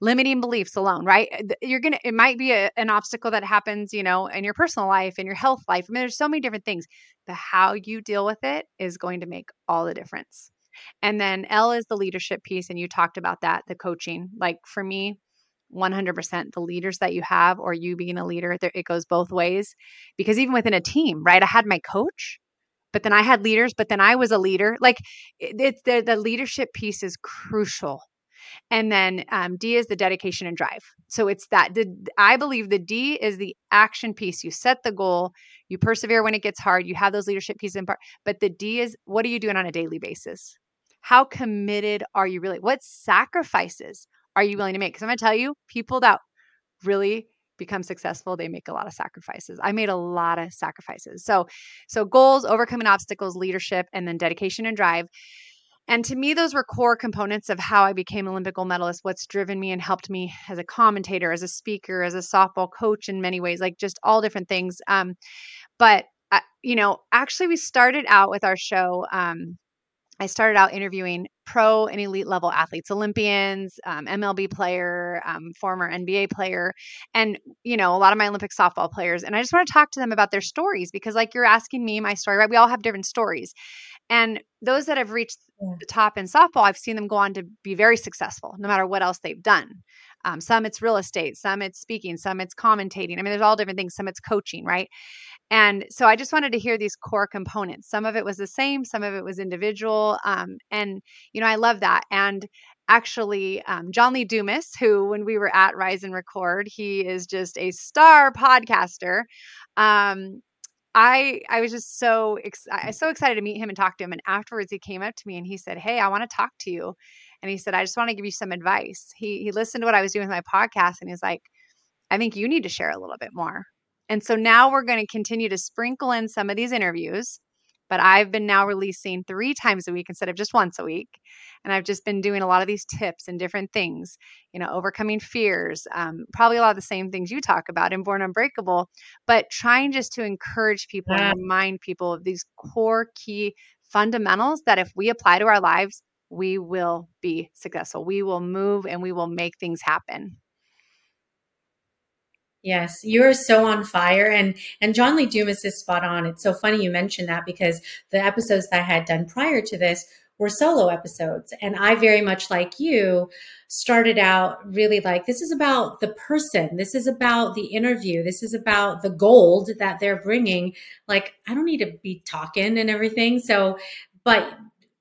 limiting beliefs alone, right? Eh, you're going to, it might be a, an obstacle that happens, you know, in your personal life, in your health life. I mean, there's so many different things, but how you deal with it is going to make all the difference. And then L is the leadership piece. And you talked about that, the coaching. Like for me, 100% the leaders that you have or you being a leader it goes both ways because even within a team right i had my coach but then i had leaders but then i was a leader like it's the, the leadership piece is crucial and then um, D is the dedication and drive. So it's that. The, I believe the D is the action piece. You set the goal, you persevere when it gets hard, you have those leadership pieces in part. But the D is what are you doing on a daily basis? How committed are you really? What sacrifices are you willing to make? Because I'm going to tell you, people that really become successful they make a lot of sacrifices i made a lot of sacrifices so so goals overcoming obstacles leadership and then dedication and drive and to me, those were core components of how I became Olympic gold medalist, what's driven me and helped me as a commentator, as a speaker, as a softball coach in many ways, like just all different things. Um, but, uh, you know, actually, we started out with our show. Um, I started out interviewing pro and elite level athletes, Olympians, um, MLB player, um, former NBA player, and you know a lot of my Olympic softball players. And I just want to talk to them about their stories because, like you're asking me my story, right? We all have different stories, and those that have reached yeah. the top in softball, I've seen them go on to be very successful, no matter what else they've done. Um, some it's real estate, some it's speaking, some it's commentating. I mean, there's all different things. Some it's coaching, right? And so I just wanted to hear these core components. Some of it was the same, some of it was individual. Um, and, you know, I love that. And actually, um, John Lee Dumas, who, when we were at Rise and Record, he is just a star podcaster. Um, I I was just so ex- I so excited to meet him and talk to him. And afterwards, he came up to me and he said, "Hey, I want to talk to you." And he said, "I just want to give you some advice." He he listened to what I was doing with my podcast and he's like, "I think you need to share a little bit more." And so now we're going to continue to sprinkle in some of these interviews but I've been now releasing three times a week instead of just once a week. And I've just been doing a lot of these tips and different things, you know, overcoming fears, um, probably a lot of the same things you talk about in Born Unbreakable, but trying just to encourage people yeah. and remind people of these core key fundamentals that if we apply to our lives, we will be successful. We will move and we will make things happen. Yes, you are so on fire, and and John Lee Dumas is spot on. It's so funny you mentioned that because the episodes that I had done prior to this were solo episodes, and I very much like you started out really like this is about the person, this is about the interview, this is about the gold that they're bringing. Like I don't need to be talking and everything. So, but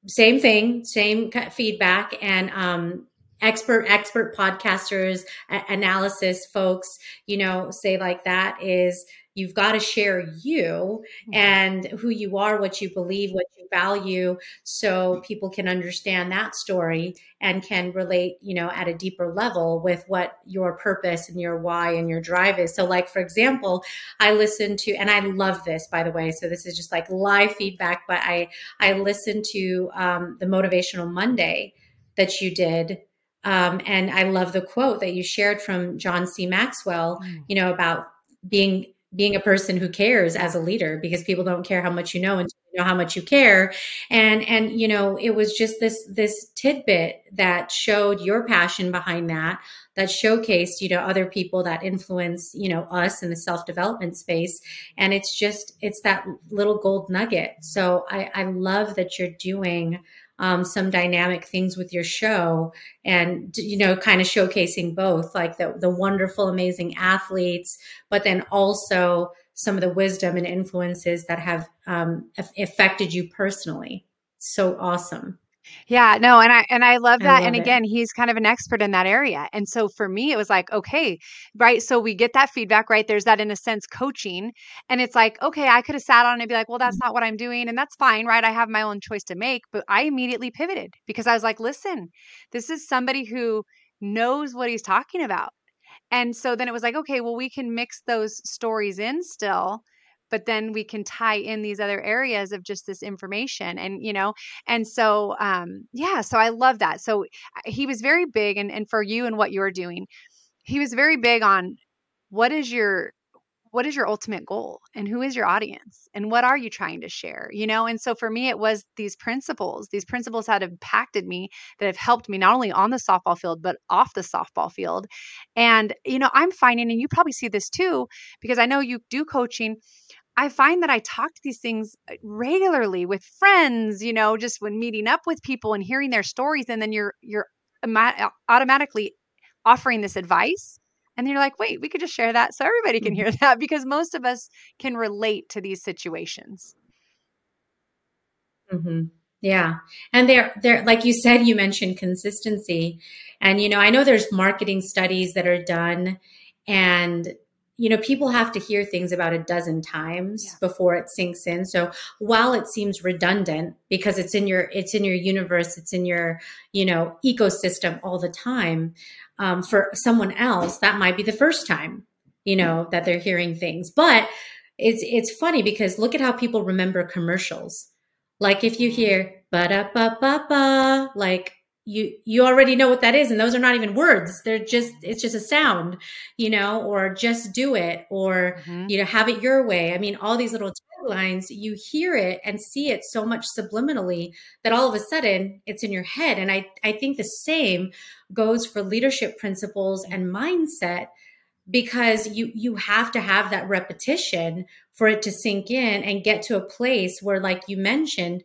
same thing, same feedback, and um, expert expert podcasters analysis folks you know say like that is you've got to share you mm-hmm. and who you are what you believe what you value so people can understand that story and can relate you know at a deeper level with what your purpose and your why and your drive is so like for example i listen to and i love this by the way so this is just like live feedback but i i listened to um, the motivational monday that you did um, and I love the quote that you shared from John C. Maxwell, mm. you know, about being being a person who cares as a leader because people don't care how much you know until you know how much you care and and you know it was just this this tidbit that showed your passion behind that that showcased you know other people that influence you know us in the self development space and it's just it's that little gold nugget so i i love that you're doing um, some dynamic things with your show and you know kind of showcasing both like the, the wonderful amazing athletes but then also some of the wisdom and influences that have um, affected you personally. So awesome yeah, no, and I and I love that. I love and again, it. he's kind of an expert in that area. And so for me, it was like, okay, right. So we get that feedback, right? There's that in a sense coaching. And it's like, okay, I could have sat on it and be like, well, that's mm-hmm. not what I'm doing. And that's fine, right? I have my own choice to make. But I immediately pivoted because I was like, listen, this is somebody who knows what he's talking about. And so then it was like, okay, well, we can mix those stories in still but then we can tie in these other areas of just this information and you know and so um yeah so i love that. So he was very big and and for you and what you're doing he was very big on what is your what is your ultimate goal and who is your audience and what are you trying to share you know? And so for me it was these principles these principles have impacted me that have helped me not only on the softball field but off the softball field. And you know i'm finding and you probably see this too because i know you do coaching I find that I talk these things uh, regularly with friends, you know, just when meeting up with people and hearing their stories and then you're you're automatically offering this advice and you're like, "Wait, we could just share that so everybody can hear mm-hmm. that because most of us can relate to these situations." Mhm. Yeah. And they're they're like you said you mentioned consistency. And you know, I know there's marketing studies that are done and you know, people have to hear things about a dozen times yeah. before it sinks in. So while it seems redundant because it's in your it's in your universe, it's in your you know ecosystem all the time. Um, for someone else, that might be the first time you know that they're hearing things. But it's it's funny because look at how people remember commercials. Like if you hear ba da ba ba ba, like you you already know what that is and those are not even words. They're just it's just a sound you know or just do it or mm-hmm. you know have it your way. I mean all these little taglines you hear it and see it so much subliminally that all of a sudden it's in your head. And i i think the same goes for leadership principles and mindset because you you have to have that repetition for it to sink in and get to a place where like you mentioned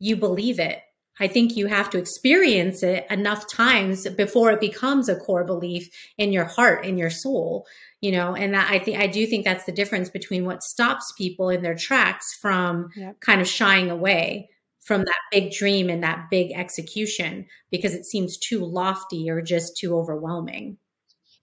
you believe it I think you have to experience it enough times before it becomes a core belief in your heart, in your soul, you know, and that, I think, I do think that's the difference between what stops people in their tracks from yep. kind of shying away from that big dream and that big execution because it seems too lofty or just too overwhelming.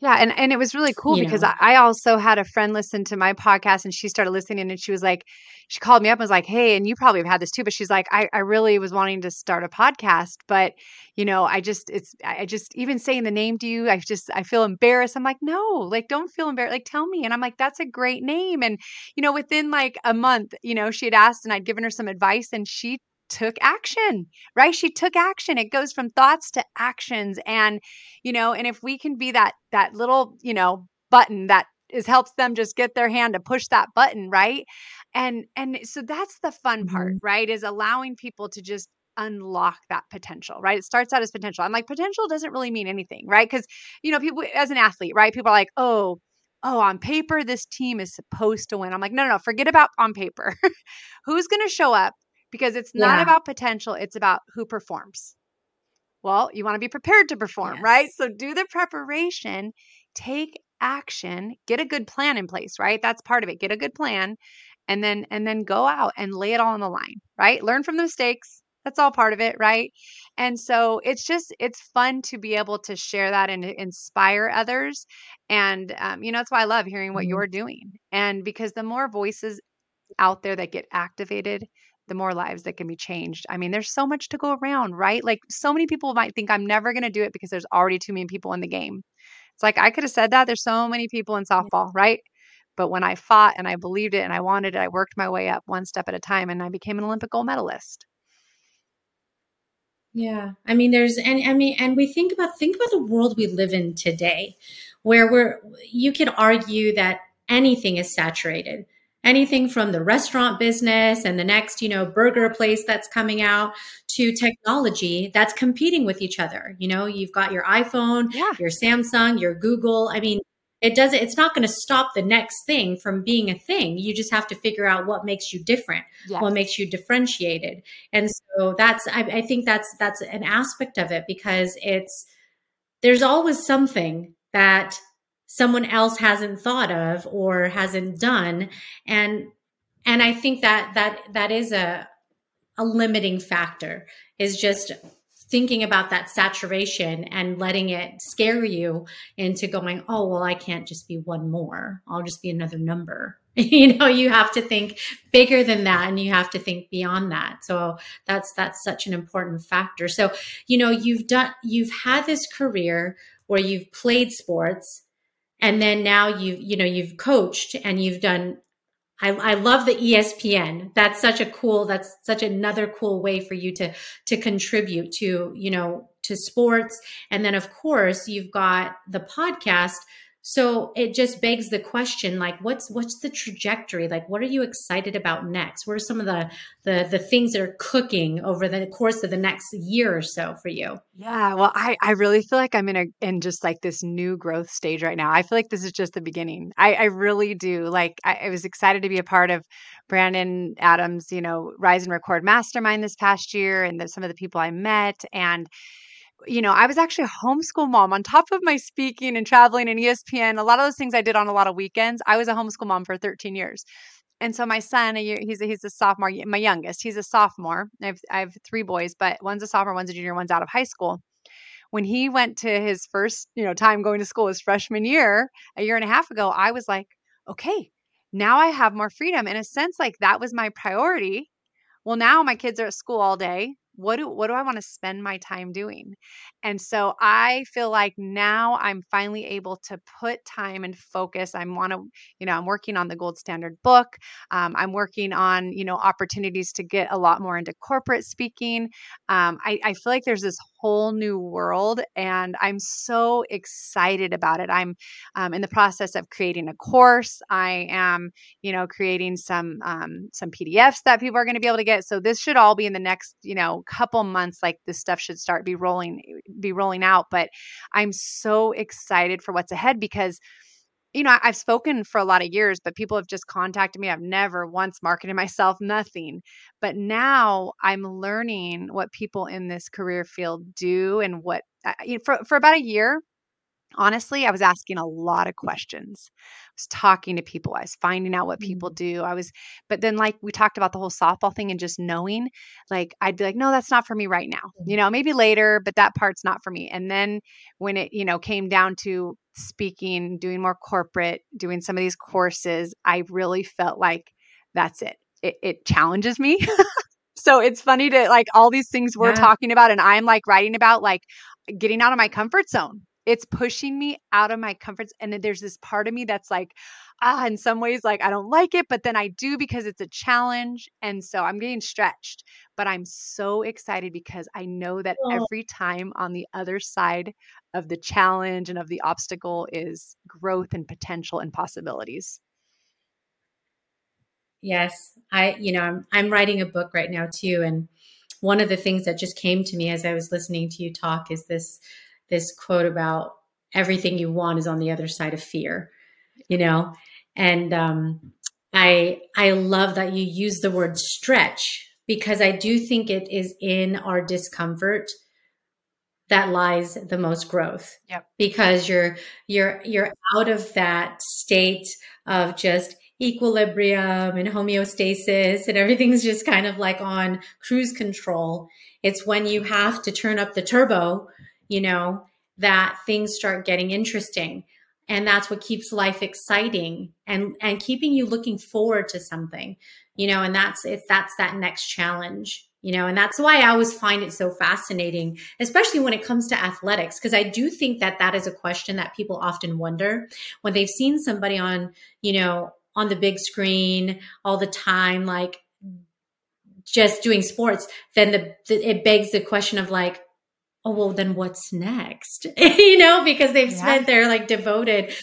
Yeah, and and it was really cool You because know. I, also had a friend listen to my podcast and she started listening and she was like, she called me up and was like, Hey, and you probably have had this too, but she's like, I, I really was wanting to start a podcast, but you know, I just it's I just even saying the name to you, I just I feel embarrassed. I'm like, no, like don't feel embarrassed. Like tell me. And I'm like, that's a great name. And you know, within like a month, you know, she had asked and I'd given her some advice and she took action, right? She took action. It goes from thoughts to actions. And, you know, and if we can be that, that little, you know, button that is helps them just get their hand to push that button, right? And, and so that's the fun part, Mhm. right? Is allowing people to just unlock that potential, right? It starts out as potential. I'm like, potential doesn't really mean anything, right? Because, you know, people, as an athlete, right? People are like, oh, oh, on paper, this team is supposed to win. I'm like, no, no, no, forget about on paper. Who's going to show up? Because it's not Yeah. about potential, it's about who performs. Well, you want to be prepared to perform, right? So do the preparation, take action, get a good plan in place, right? That's part of it. Get a good plan and then and then go out and lay it all on the line, right? Learn from the mistakes. That's all part of it, right? And so it's just it's fun to be able to share that and inspire others. And um, you know, that's why I love hearing what Mhm. you're doing. And because the more voices out there that get activated, the more lives that can be changed. I mean, there's so much to go around, right? Like so many people might think I'm never going to do it because there's already too many people in the game. It's like I could have said that. There's so many people in softball, right? But when I fought and I believed it and I wanted it, I worked my way up one step at a time and I became an Olympic gold medalist. Yeah. I mean, there's, and I mean, and we think about, think about the world we live in today, where we're, you could argue that anything is saturated. Anything from the restaurant business and the next, you know, burger place that's coming out to technology that's competing with each other. You know, you've got your iPhone, Yeah. your Samsung, your Google. I mean, it doesn't, it's not going to stop the next thing from being a thing. You just have to figure out what makes you different Yes. what makes you differentiated and so that's I, I think that's that's an aspect of it because it's there's always something that someone else hasn't thought of or hasn't done. And and i think that that that is a a limiting factor is just thinking about that saturation and letting it scare you into going oh well i can't just be one more. I'll just be another number. You know you have to think bigger than that and you have to think beyond that. So that's that's such an important factor. So you know you've done you've had this career where you've played sports and then now you've you know you've coached and you've done I, I love the ESPN. That's such a cool. That's such another cool way for you to to contribute to you know to sports. And then of course you've got the podcast. So it just begs the question, like, what's what's the trajectory? Like, what are you excited about next? What are some of the the the things that are cooking over the course of the next year or so for you? Yeah, well, I I really feel like I'm in a in just like this new growth stage right now. I feel like this is just the beginning. I I really do. Like I, I was excited to be a part of Brandon Adams, you know, Rise and Record Mastermind this past year, and the, some of the people I met, and you know, I was actually a homeschool mom on top of my speaking and traveling and ESPN. A lot of those things I did on a lot of weekends. I was a homeschool mom for 13 years. And so my son, he's a, he's a sophomore, my youngest, he's a sophomore. I have, I have three boys, but one's a sophomore, one's a junior, one's out of high school. When he went to his first, you know, time going to school his freshman year, a year and a half ago, I was like, okay, now I have more freedom. In a sense, like that was my priority. Well, now my kids are at school all day. What do what do I want to spend my time doing? And so I feel like now I'm finally able to put time and focus. I'm want to, you know, I'm working on the gold standard book. Um, I'm working on, you know, opportunities to get a lot more into corporate speaking. Um, I, I feel like there's this whole new world, and I'm so excited about it. I'm um, in the process of creating a course. I am, you know, creating some um, some PDFs that people are going to be able to get. So this should all be in the next, you know, couple months. Like this stuff should start be rolling be rolling out. But I'm so excited for what's ahead because you know, I've spoken for a lot of years, but people have just contacted me. I've never once marketed myself, nothing. But now I'm learning what people in this career field do and what, uh, you know, for, for about a year, honestly, I was asking a lot of mm-hmm. questions. I was talking to people. I was finding out what people mm-hmm. do. I was, but then like we talked about the whole softball thing and just knowing, like I'd be like, no, that's not for me right now. You mm-hmm. know, maybe later, but that part's not for me. And then when it, you know, came down to speaking, doing more corporate, doing some of these courses, I really felt like that's it. It, it challenges me. so it's funny to like all these things we're yeah. talking about and I'm like writing about like getting out of my comfort zone. It's pushing me out of my comfort and there's this part of me that's like ah in some ways like I don't like it but then I do because it's a challenge and so I'm getting stretched. But I'm so excited because I know that oh. every time on the other side of the challenge and of the obstacle is growth and potential and possibilities. Yes, I you know, I'm I'm writing a book right now too and one of the things that just came to me as I was listening to you talk is this this quote about everything you want is on the other side of fear, you know? And um I I love that you use the word stretch because I do think it is in our discomfort that lies the most growth. Yep. Because you're you're you're out of that state of just equilibrium and homeostasis and everything's just kind of like on cruise control. It's when you have to turn up the turbo, you know, that things start getting interesting. And that's what keeps life exciting and and keeping you looking forward to something. You know, and that's it's that's that next challenge you know and that's why i always find it so fascinating especially when it comes to athletics because i do think that that is a question that people often wonder when they've seen somebody on you know on the big screen all the time, like just doing sports, then the, the it begs the question of like, oh well, then what's next? you know, because they've yeah. spent their like devoted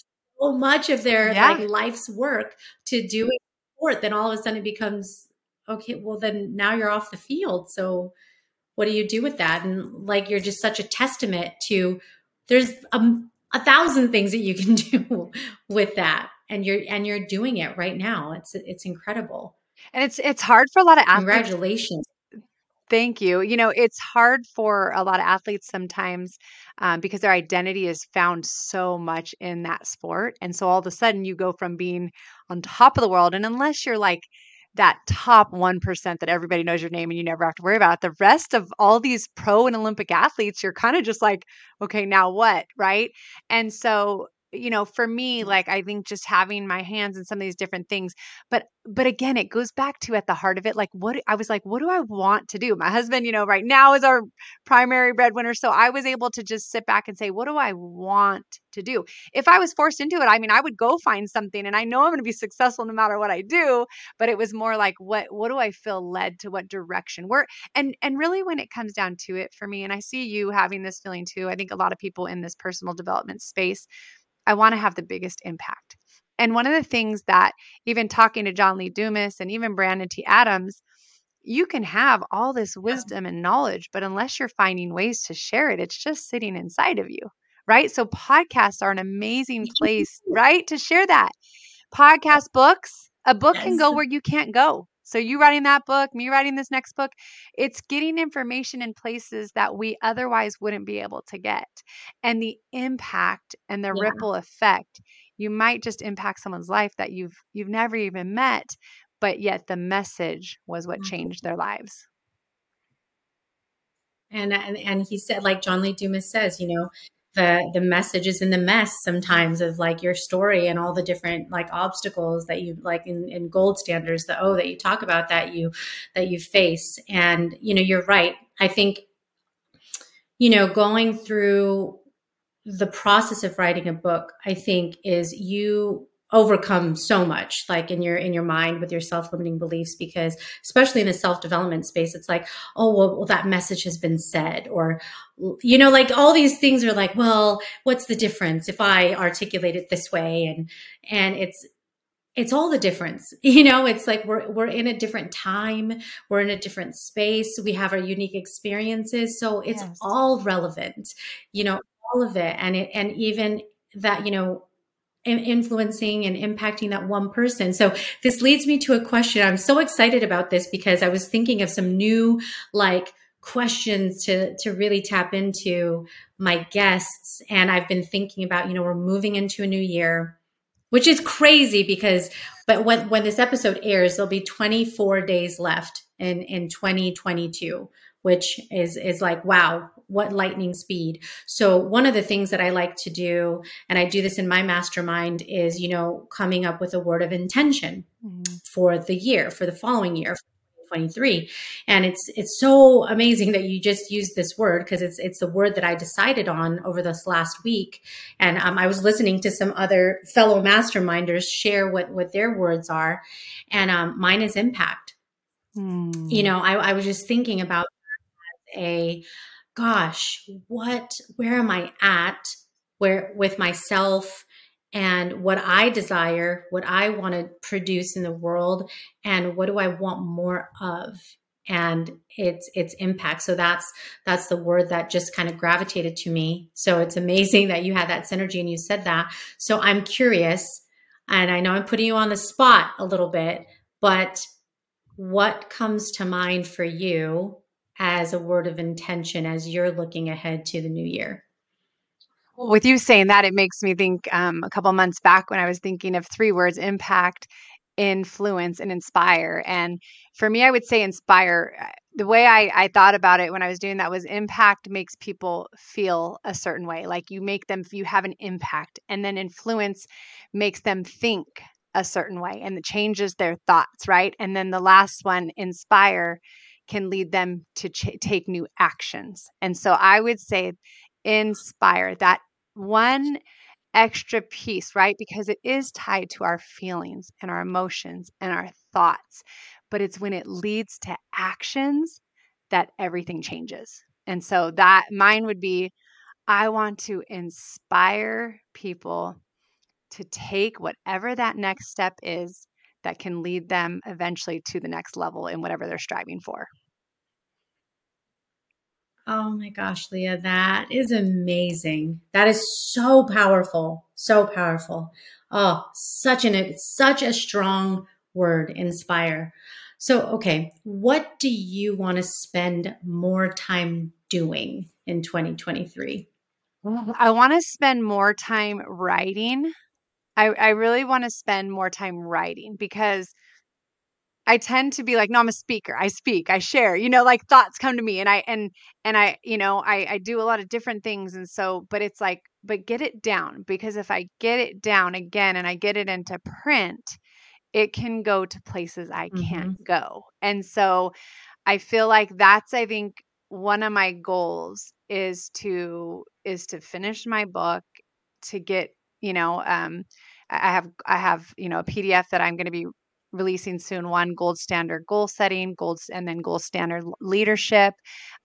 so much of their yeah. like life's work to doing sport. Then all of a sudden it becomes okay. Well, then now you're off the field. So what do you do with that? And like you're just such a testament to there's a, a thousand things that you can do with that and you're and you're doing it right now. It's it's incredible. And it's it's hard for a lot of athletes. Congratulations. Thank you. You know, it's hard for a lot of athletes sometimes um, because their identity is found so much in that sport. And so all of a sudden you go from being on top of the world, and unless you're like that top 1% that everybody knows your name and you never have to worry about the rest of all these pro and Olympic athletes, you're kind of just like, okay, now what? Right. And so you know for me mm-hmm. like i think just having my hands in some of these different things but but again it goes back to at the heart of it like what i was like what do i want to do? My husband you know right now is our primary breadwinner so i was able to just sit back and say what do i want to do? If i was forced into it i mean i would go find something and i know i'm going to be successful no matter what i do but it was more like what what do i feel led to? What direction? Where and and really when it comes down to it for me and i see you having this feeling too i think a lot of people in this personal development space I want to have the biggest impact. And one of the things that even talking to John Lee Dumas and even Brandon T. Adams, you can have all this wisdom and knowledge, but unless you're finding ways to share it, it's just sitting inside of you, right? So podcasts are an amazing place, right? To share that. Podcast books, a book yes. can go where you can't go. So, you writing that book, me writing this next book, it's getting information in places that we otherwise wouldn't be able to get. And the impact and the yeah. ripple effect, you might just impact someone's life that you've you've never even met, but yet the message was what mm-hmm. changed their lives. And, and and he said, like John Lee Dumas says, you know, the the message is in the mess sometimes of like your story and all the different like obstacles that you like in, in gold standards the oh that you talk about that you that you face. And you know you're right. I think you know going through the process of writing a book i think is you overcome so much like in your in your mind with your self-limiting beliefs because especially in the self-development space it's like oh well, well, that message has been said or you know like all these things are like well what's the difference if i articulate it this way? And and it's it's all the difference you know? It's like we're we're in a different time we're in a different space we have our unique experiences so it's yes. all relevant you know all of it. And it and even that you know influencing and impacting that one person. So this leads me to a question. I'm so excited about this because I was thinking of some new like questions to to really tap into my guests and I've been thinking about, you know, we're moving into a new year, which is crazy because but when when this episode airs, there'll be 24 days left in in 2022 which is is like wow what lightning speed. So one of the things that i like to do and i do this in my mastermind is you know coming up with a word of intention mm-hmm. for the year for the following year 23 and it's it's so amazing that you just used this word because it's it's the word that i decided on over this last week. And um, i was listening to some other fellow masterminders share what what their words are. And um, mine is impact. Mm. you know I, I was just thinking about a gosh, what, where am I at where with myself and what I desire, what I want to produce in the world, and what do I want more of? And its its impact. So that's that's the word that just kind of gravitated to me. So it's amazing that you had that synergy and you said that. So I'm curious, and I know I'm putting you on the spot a little bit, but what comes to mind for you as a word of intention as you're looking ahead to the new year? Well, with you saying that, it makes me think um, a couple months back when I was thinking of three words impact, influence, and inspire. And for me, I would say inspire. Uh, the way I, I thought about it when I was doing that was impact makes people feel a certain way. Like you make them, you have an impact. And then influence makes them think a certain way and it changes their thoughts, right? And then the last one, inspire, can lead them to ch- take new actions. And so I would say inspire that one extra piece, right? Because it is tied to our feelings and our emotions and our thoughts. But it's when it leads to actions that everything changes. And so that mine would be I want to inspire people to take whatever that next step is that can lead them eventually to the next level in whatever they're striving for. Oh my gosh, Leah, that is amazing. That is so powerful. So powerful. Oh, such an such a strong word, inspire. So, okay, what do you want to spend more time doing in 2023? Mm-hmm. I want to spend more time writing I, I really want to spend more time writing because I tend to be like, no, I'm a speaker. I speak, I share, you know, like thoughts come to me and I and and I, you know, I I do a lot of different things and so but it's like but get it down because if I get it down again and I get it into print, it can go to places I mm-hmm. can't go. And so I feel like that's I think one of my goals is to is to finish my book to get, you know, um I have I have you know a PDF that I'm going to be releasing soon. One gold standard goal setting, gold and then gold standard leadership,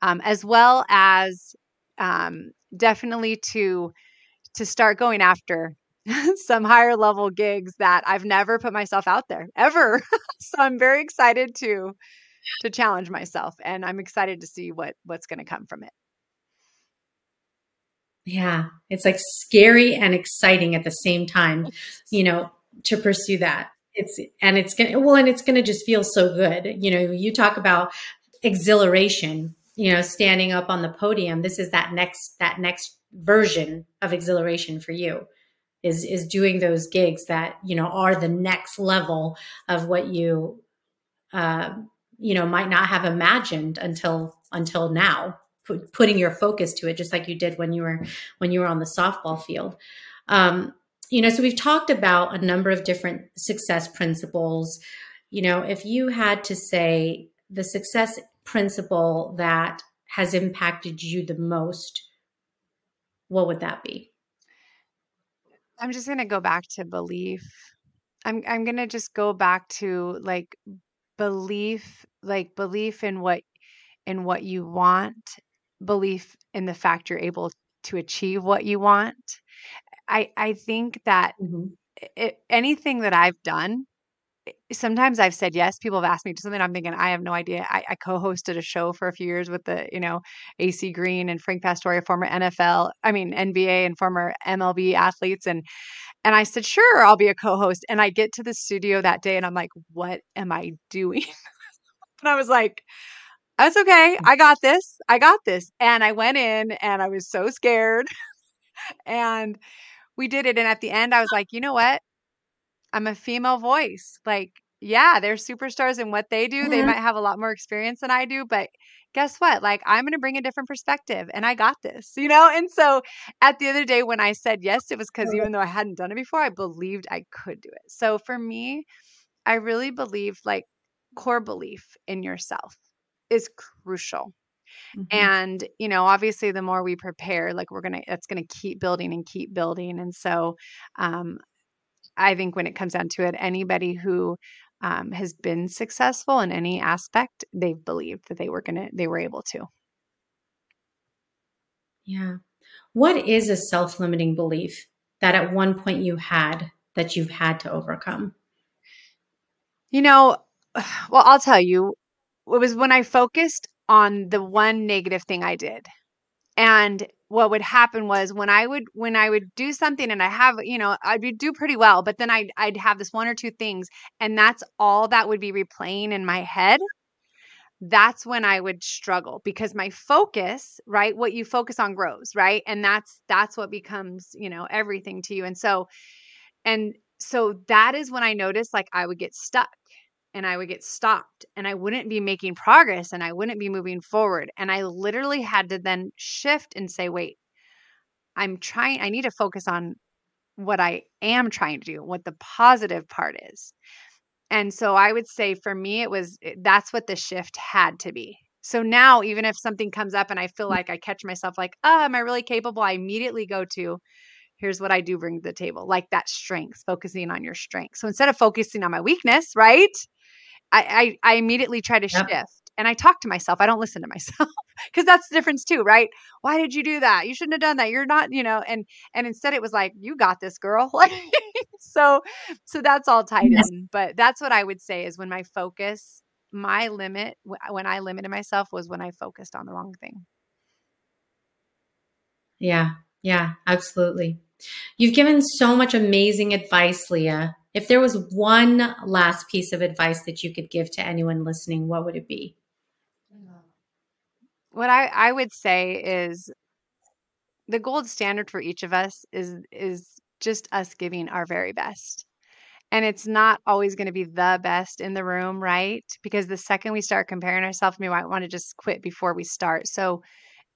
um, as well as um, definitely to to start going after some higher level gigs that I've never put myself out there ever. so I'm very excited to to challenge myself and I'm excited to see what what's going to come from it. Yeah, it's like scary and exciting at the same time, you know, to pursue that. It's and it's gonna well, and it's gonna just feel so good. You know, you talk about exhilaration, you know, standing up on the podium. This is that next that next version of exhilaration for you is is doing those gigs that you know are the next level of what you uh, you know might not have imagined until until now putting your focus to it just like you did when you were when you were on the softball field. Um, you know so we've talked about a number of different success principles. You know if you had to say the success principle that has impacted you the most what would that be? I'm just going to go back to belief. I'm i'm going to just go back to like belief like belief in what in what you want belief in the fact you're able to achieve what you want. I I think that mm-hmm. it, anything that I've done, sometimes I've said yes. People have asked me to something. I'm thinking I have no idea. I, I, co-hosted a show for a few years with the you know AC Green and Frank Pastore, former NFL, I mean NBA and former MLB athletes, and and I said sure I'll be a co-host. And I get to the studio that day and I'm like, what am I doing? and I was like that's okay. Mm. I got this. I got this. And I went in and I was so scared. and we did it. And at the end, I was like, you know what? I'm a female voice. Like, yeah, they're superstars in what they do. They mm-hmm. might have a lot more experience than I do, but guess what? Like, I'm going to bring a different perspective and I got this, you know? And so at the other day, when I said yes, it was because even though I hadn't done it before, I believed I could do it. So for me, I really believe like core belief in yourself is crucial. Mm-hmm. And, you know, obviously the more we prepare, like we're going to, it's going to keep building and keep building. And so, um, I think when it comes down to it, anybody who um, has been successful in any aspect, they've believed that they were gonna, they were able to. Yeah. What is a self-limiting belief that at one point you had that you've had to overcome? You know, well, I'll tell you, it was when I focused on the one negative thing I did. And what would happen was when I would when I would do something and I have, you know, I'd do pretty well, but then I'd I'd have this one or two things and that's all that would be replaying in my head. That's when I would struggle because my focus, right? What you focus on grows, right? And that's that's what becomes, you know, everything to you. And so and so that is when I noticed like I would get stuck and I would get stopped and I wouldn't be making progress and I wouldn't be moving forward. And I literally had to then shift and say, wait, I'm trying, I need to focus on what I am trying to do, what the positive part is. And so I would say for me, it was eh, that's what the shift had to be. So now, even if something comes up and I feel mm. like I catch myself like, oh, am I really capable? I immediately go to, here's what I do bring to the table, like that strength, focusing on your strength. So instead of focusing on my weakness, right? I, I, I immediately try to yep. shift and I talk to myself. I don't listen to myself because that's the difference too, right? Why did you do that? You shouldn't have done that. You're not, you know, and and instead it was like, you got this girl. so so that's all tied yes. in. But that's what I would say is when my focus, my limit, when I limited myself was when I focused on the wrong thing. Yeah, yeah, absolutely. You've given so much amazing advice, Leah. If there was one last piece of advice that you could give to anyone listening, what would it be? What I, I would say is the gold standard for each of us is is just us giving our very best. And it's not always going to be the best in the room, right? Because the second we start comparing ourselves, we might want to just quit before we start. So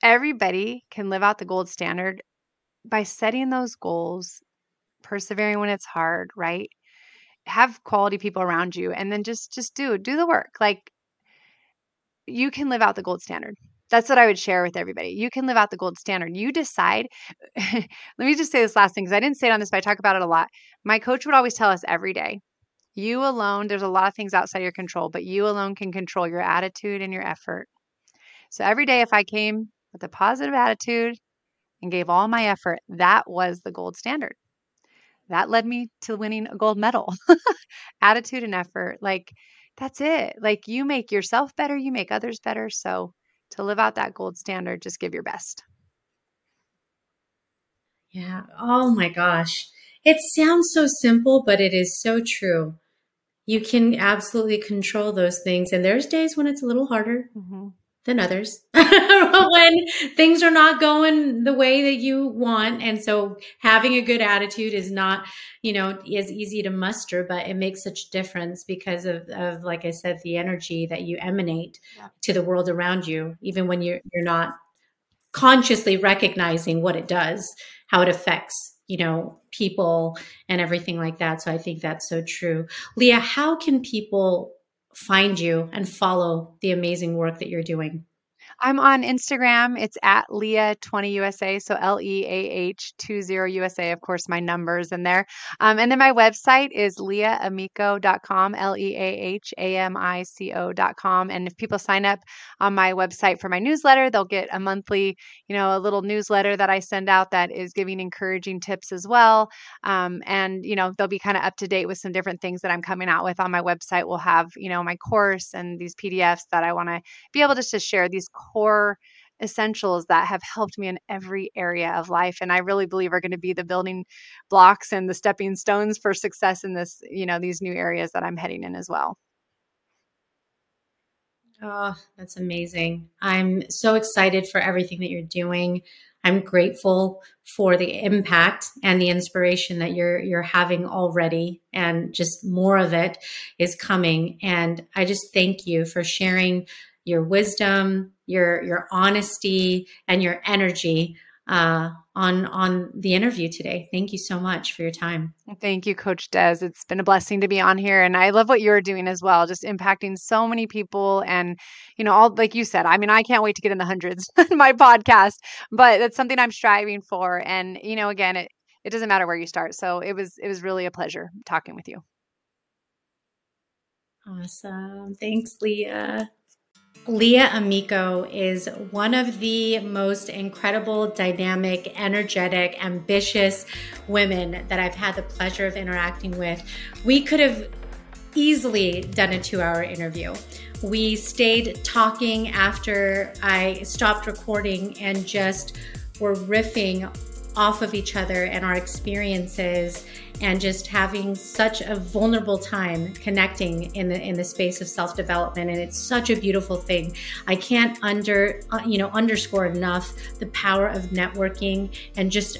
everybody can live out the gold standard by setting those goals, persevering when it's hard, right? Have quality people around you and then just just do do the work like you can live out the gold standard. That's what i would share with everybody. You can live out the gold standard. You decide let me just say this last thing because i didn't say it on this but i talk about it a lot. My coach would always tell us every day you alone there's a lot of things outside your control but you alone can control your attitude and your effort. So every day if i came with a positive attitude and gave all my effort that was the gold standard that led me to winning a gold medal. Attitude and effort. Like, that's it. Like, you make yourself better, you make others better. So, to live out that gold standard, just give your best. Yeah. Oh my gosh. It sounds so simple, but it is so true. You can absolutely control those things. And there's days when it's a little harder. Mm-hmm than others when things are not going the way that you want. And so having a good attitude is not, you know, as easy to muster, but it makes such a difference because of, of like I said, the energy that you emanate yeah. to the world around you, even when you're, you're not consciously recognizing what it does, how it affects you know people and everything like that so i think that's so true leah how can people find you and follow the amazing work that you're doing? I'm on Instagram. It's at Leah20USA. So L E A H 20 USA. Of course, my numbers in there. Um, and then my website is leahamico.com, L E A H A M I C O.com. And if people sign up on my website for my newsletter, they'll get a monthly, you know, a little newsletter that I send out that is giving encouraging tips as well. Um, and, you know, they'll be kind of up to date with some different things that I'm coming out with on my website. We'll have, you know, my course and these PDFs that I want to be able just to share these core essentials that have helped me in every area of life and i really believe are going to be the building blocks and the stepping stones for success in this you know these new areas that i'm heading in as well. Oh that's amazing. I'm so excited for everything that you're doing. I'm grateful for the impact and the inspiration that you're you're having already and just more of it is coming and I just thank you for sharing your wisdom, your your honesty and your energy uh, on on the interview today. Thank you so much for your time. Thank you, Coach Des. It's been a blessing to be on here, and I love what you're doing as well, just impacting so many people. And you know, all like you said, I mean, I can't wait to get in the hundreds in my podcast, but that's something I'm striving for. And you know, again, it it doesn't matter where you start. So it was it was really a pleasure talking with you. Awesome. Thanks, Leah. Leah Amico is one of the most incredible, dynamic, energetic, ambitious women that I've had the pleasure of interacting with. We could have easily done a two hour interview. We stayed talking after I stopped recording and just were riffing off of each other and our experiences and just having such a vulnerable time connecting in the in the space of self-development. And it's such a beautiful thing. I can't under uh, you know underscore enough the power of networking and just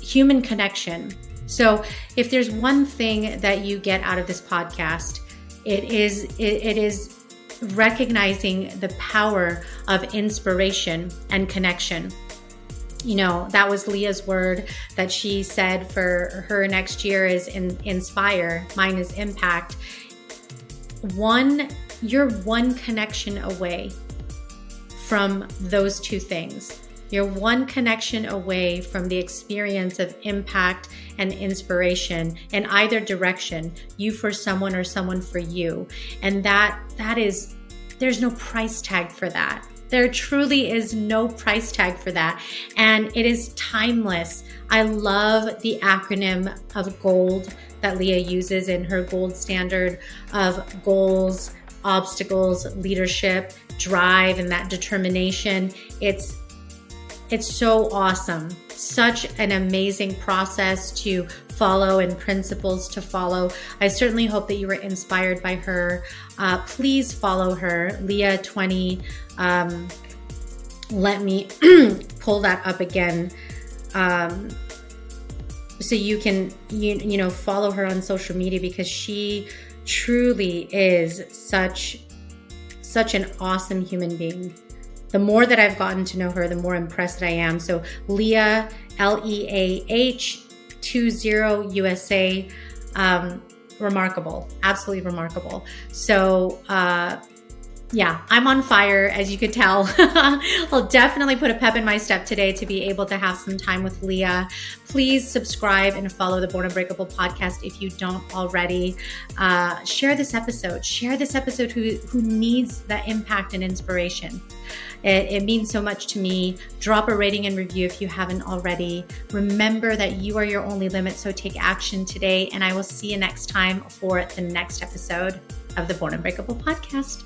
human connection. So if there's one thing that you get out of this podcast it is it, it is recognizing the power of inspiration and connection you know that was leah's word that she said for her next year is in, inspire mine is impact. One you're one connection away from those two things. You're one connection away from the experience of impact and inspiration in either direction you for someone or someone for you. And that that is there's no price tag for that there truly is no price tag for that. And it is timeless. I love the acronym of GOLD that Leah uses in her gold standard of goals, obstacles, leadership, drive, and that determination. It's it's so awesome. Such an amazing process to follow and principles to follow. I certainly hope that you were inspired by her. Uh, please follow her, Leah20. Um, let me pull that up again. Um, so you can you, you know follow her on social media because she truly is such such an awesome human being the more that I've gotten to know her, the more impressed I am. So Leah, L E A H 20 USA, um, remarkable, absolutely remarkable. So, uh, yeah, I'm on fire, as you could tell. I'll definitely put a pep in my step today to be able to have some time with Leah. Please subscribe and follow the Born Unbreakable podcast if you don't already. Uh, share this episode. Share this episode who, who needs that impact and inspiration. It, it means so much to me. Drop a rating and review if you haven't already. Remember that you are your only limit, so take action today. And I will see you next time for the next episode of the Born Unbreakable podcast.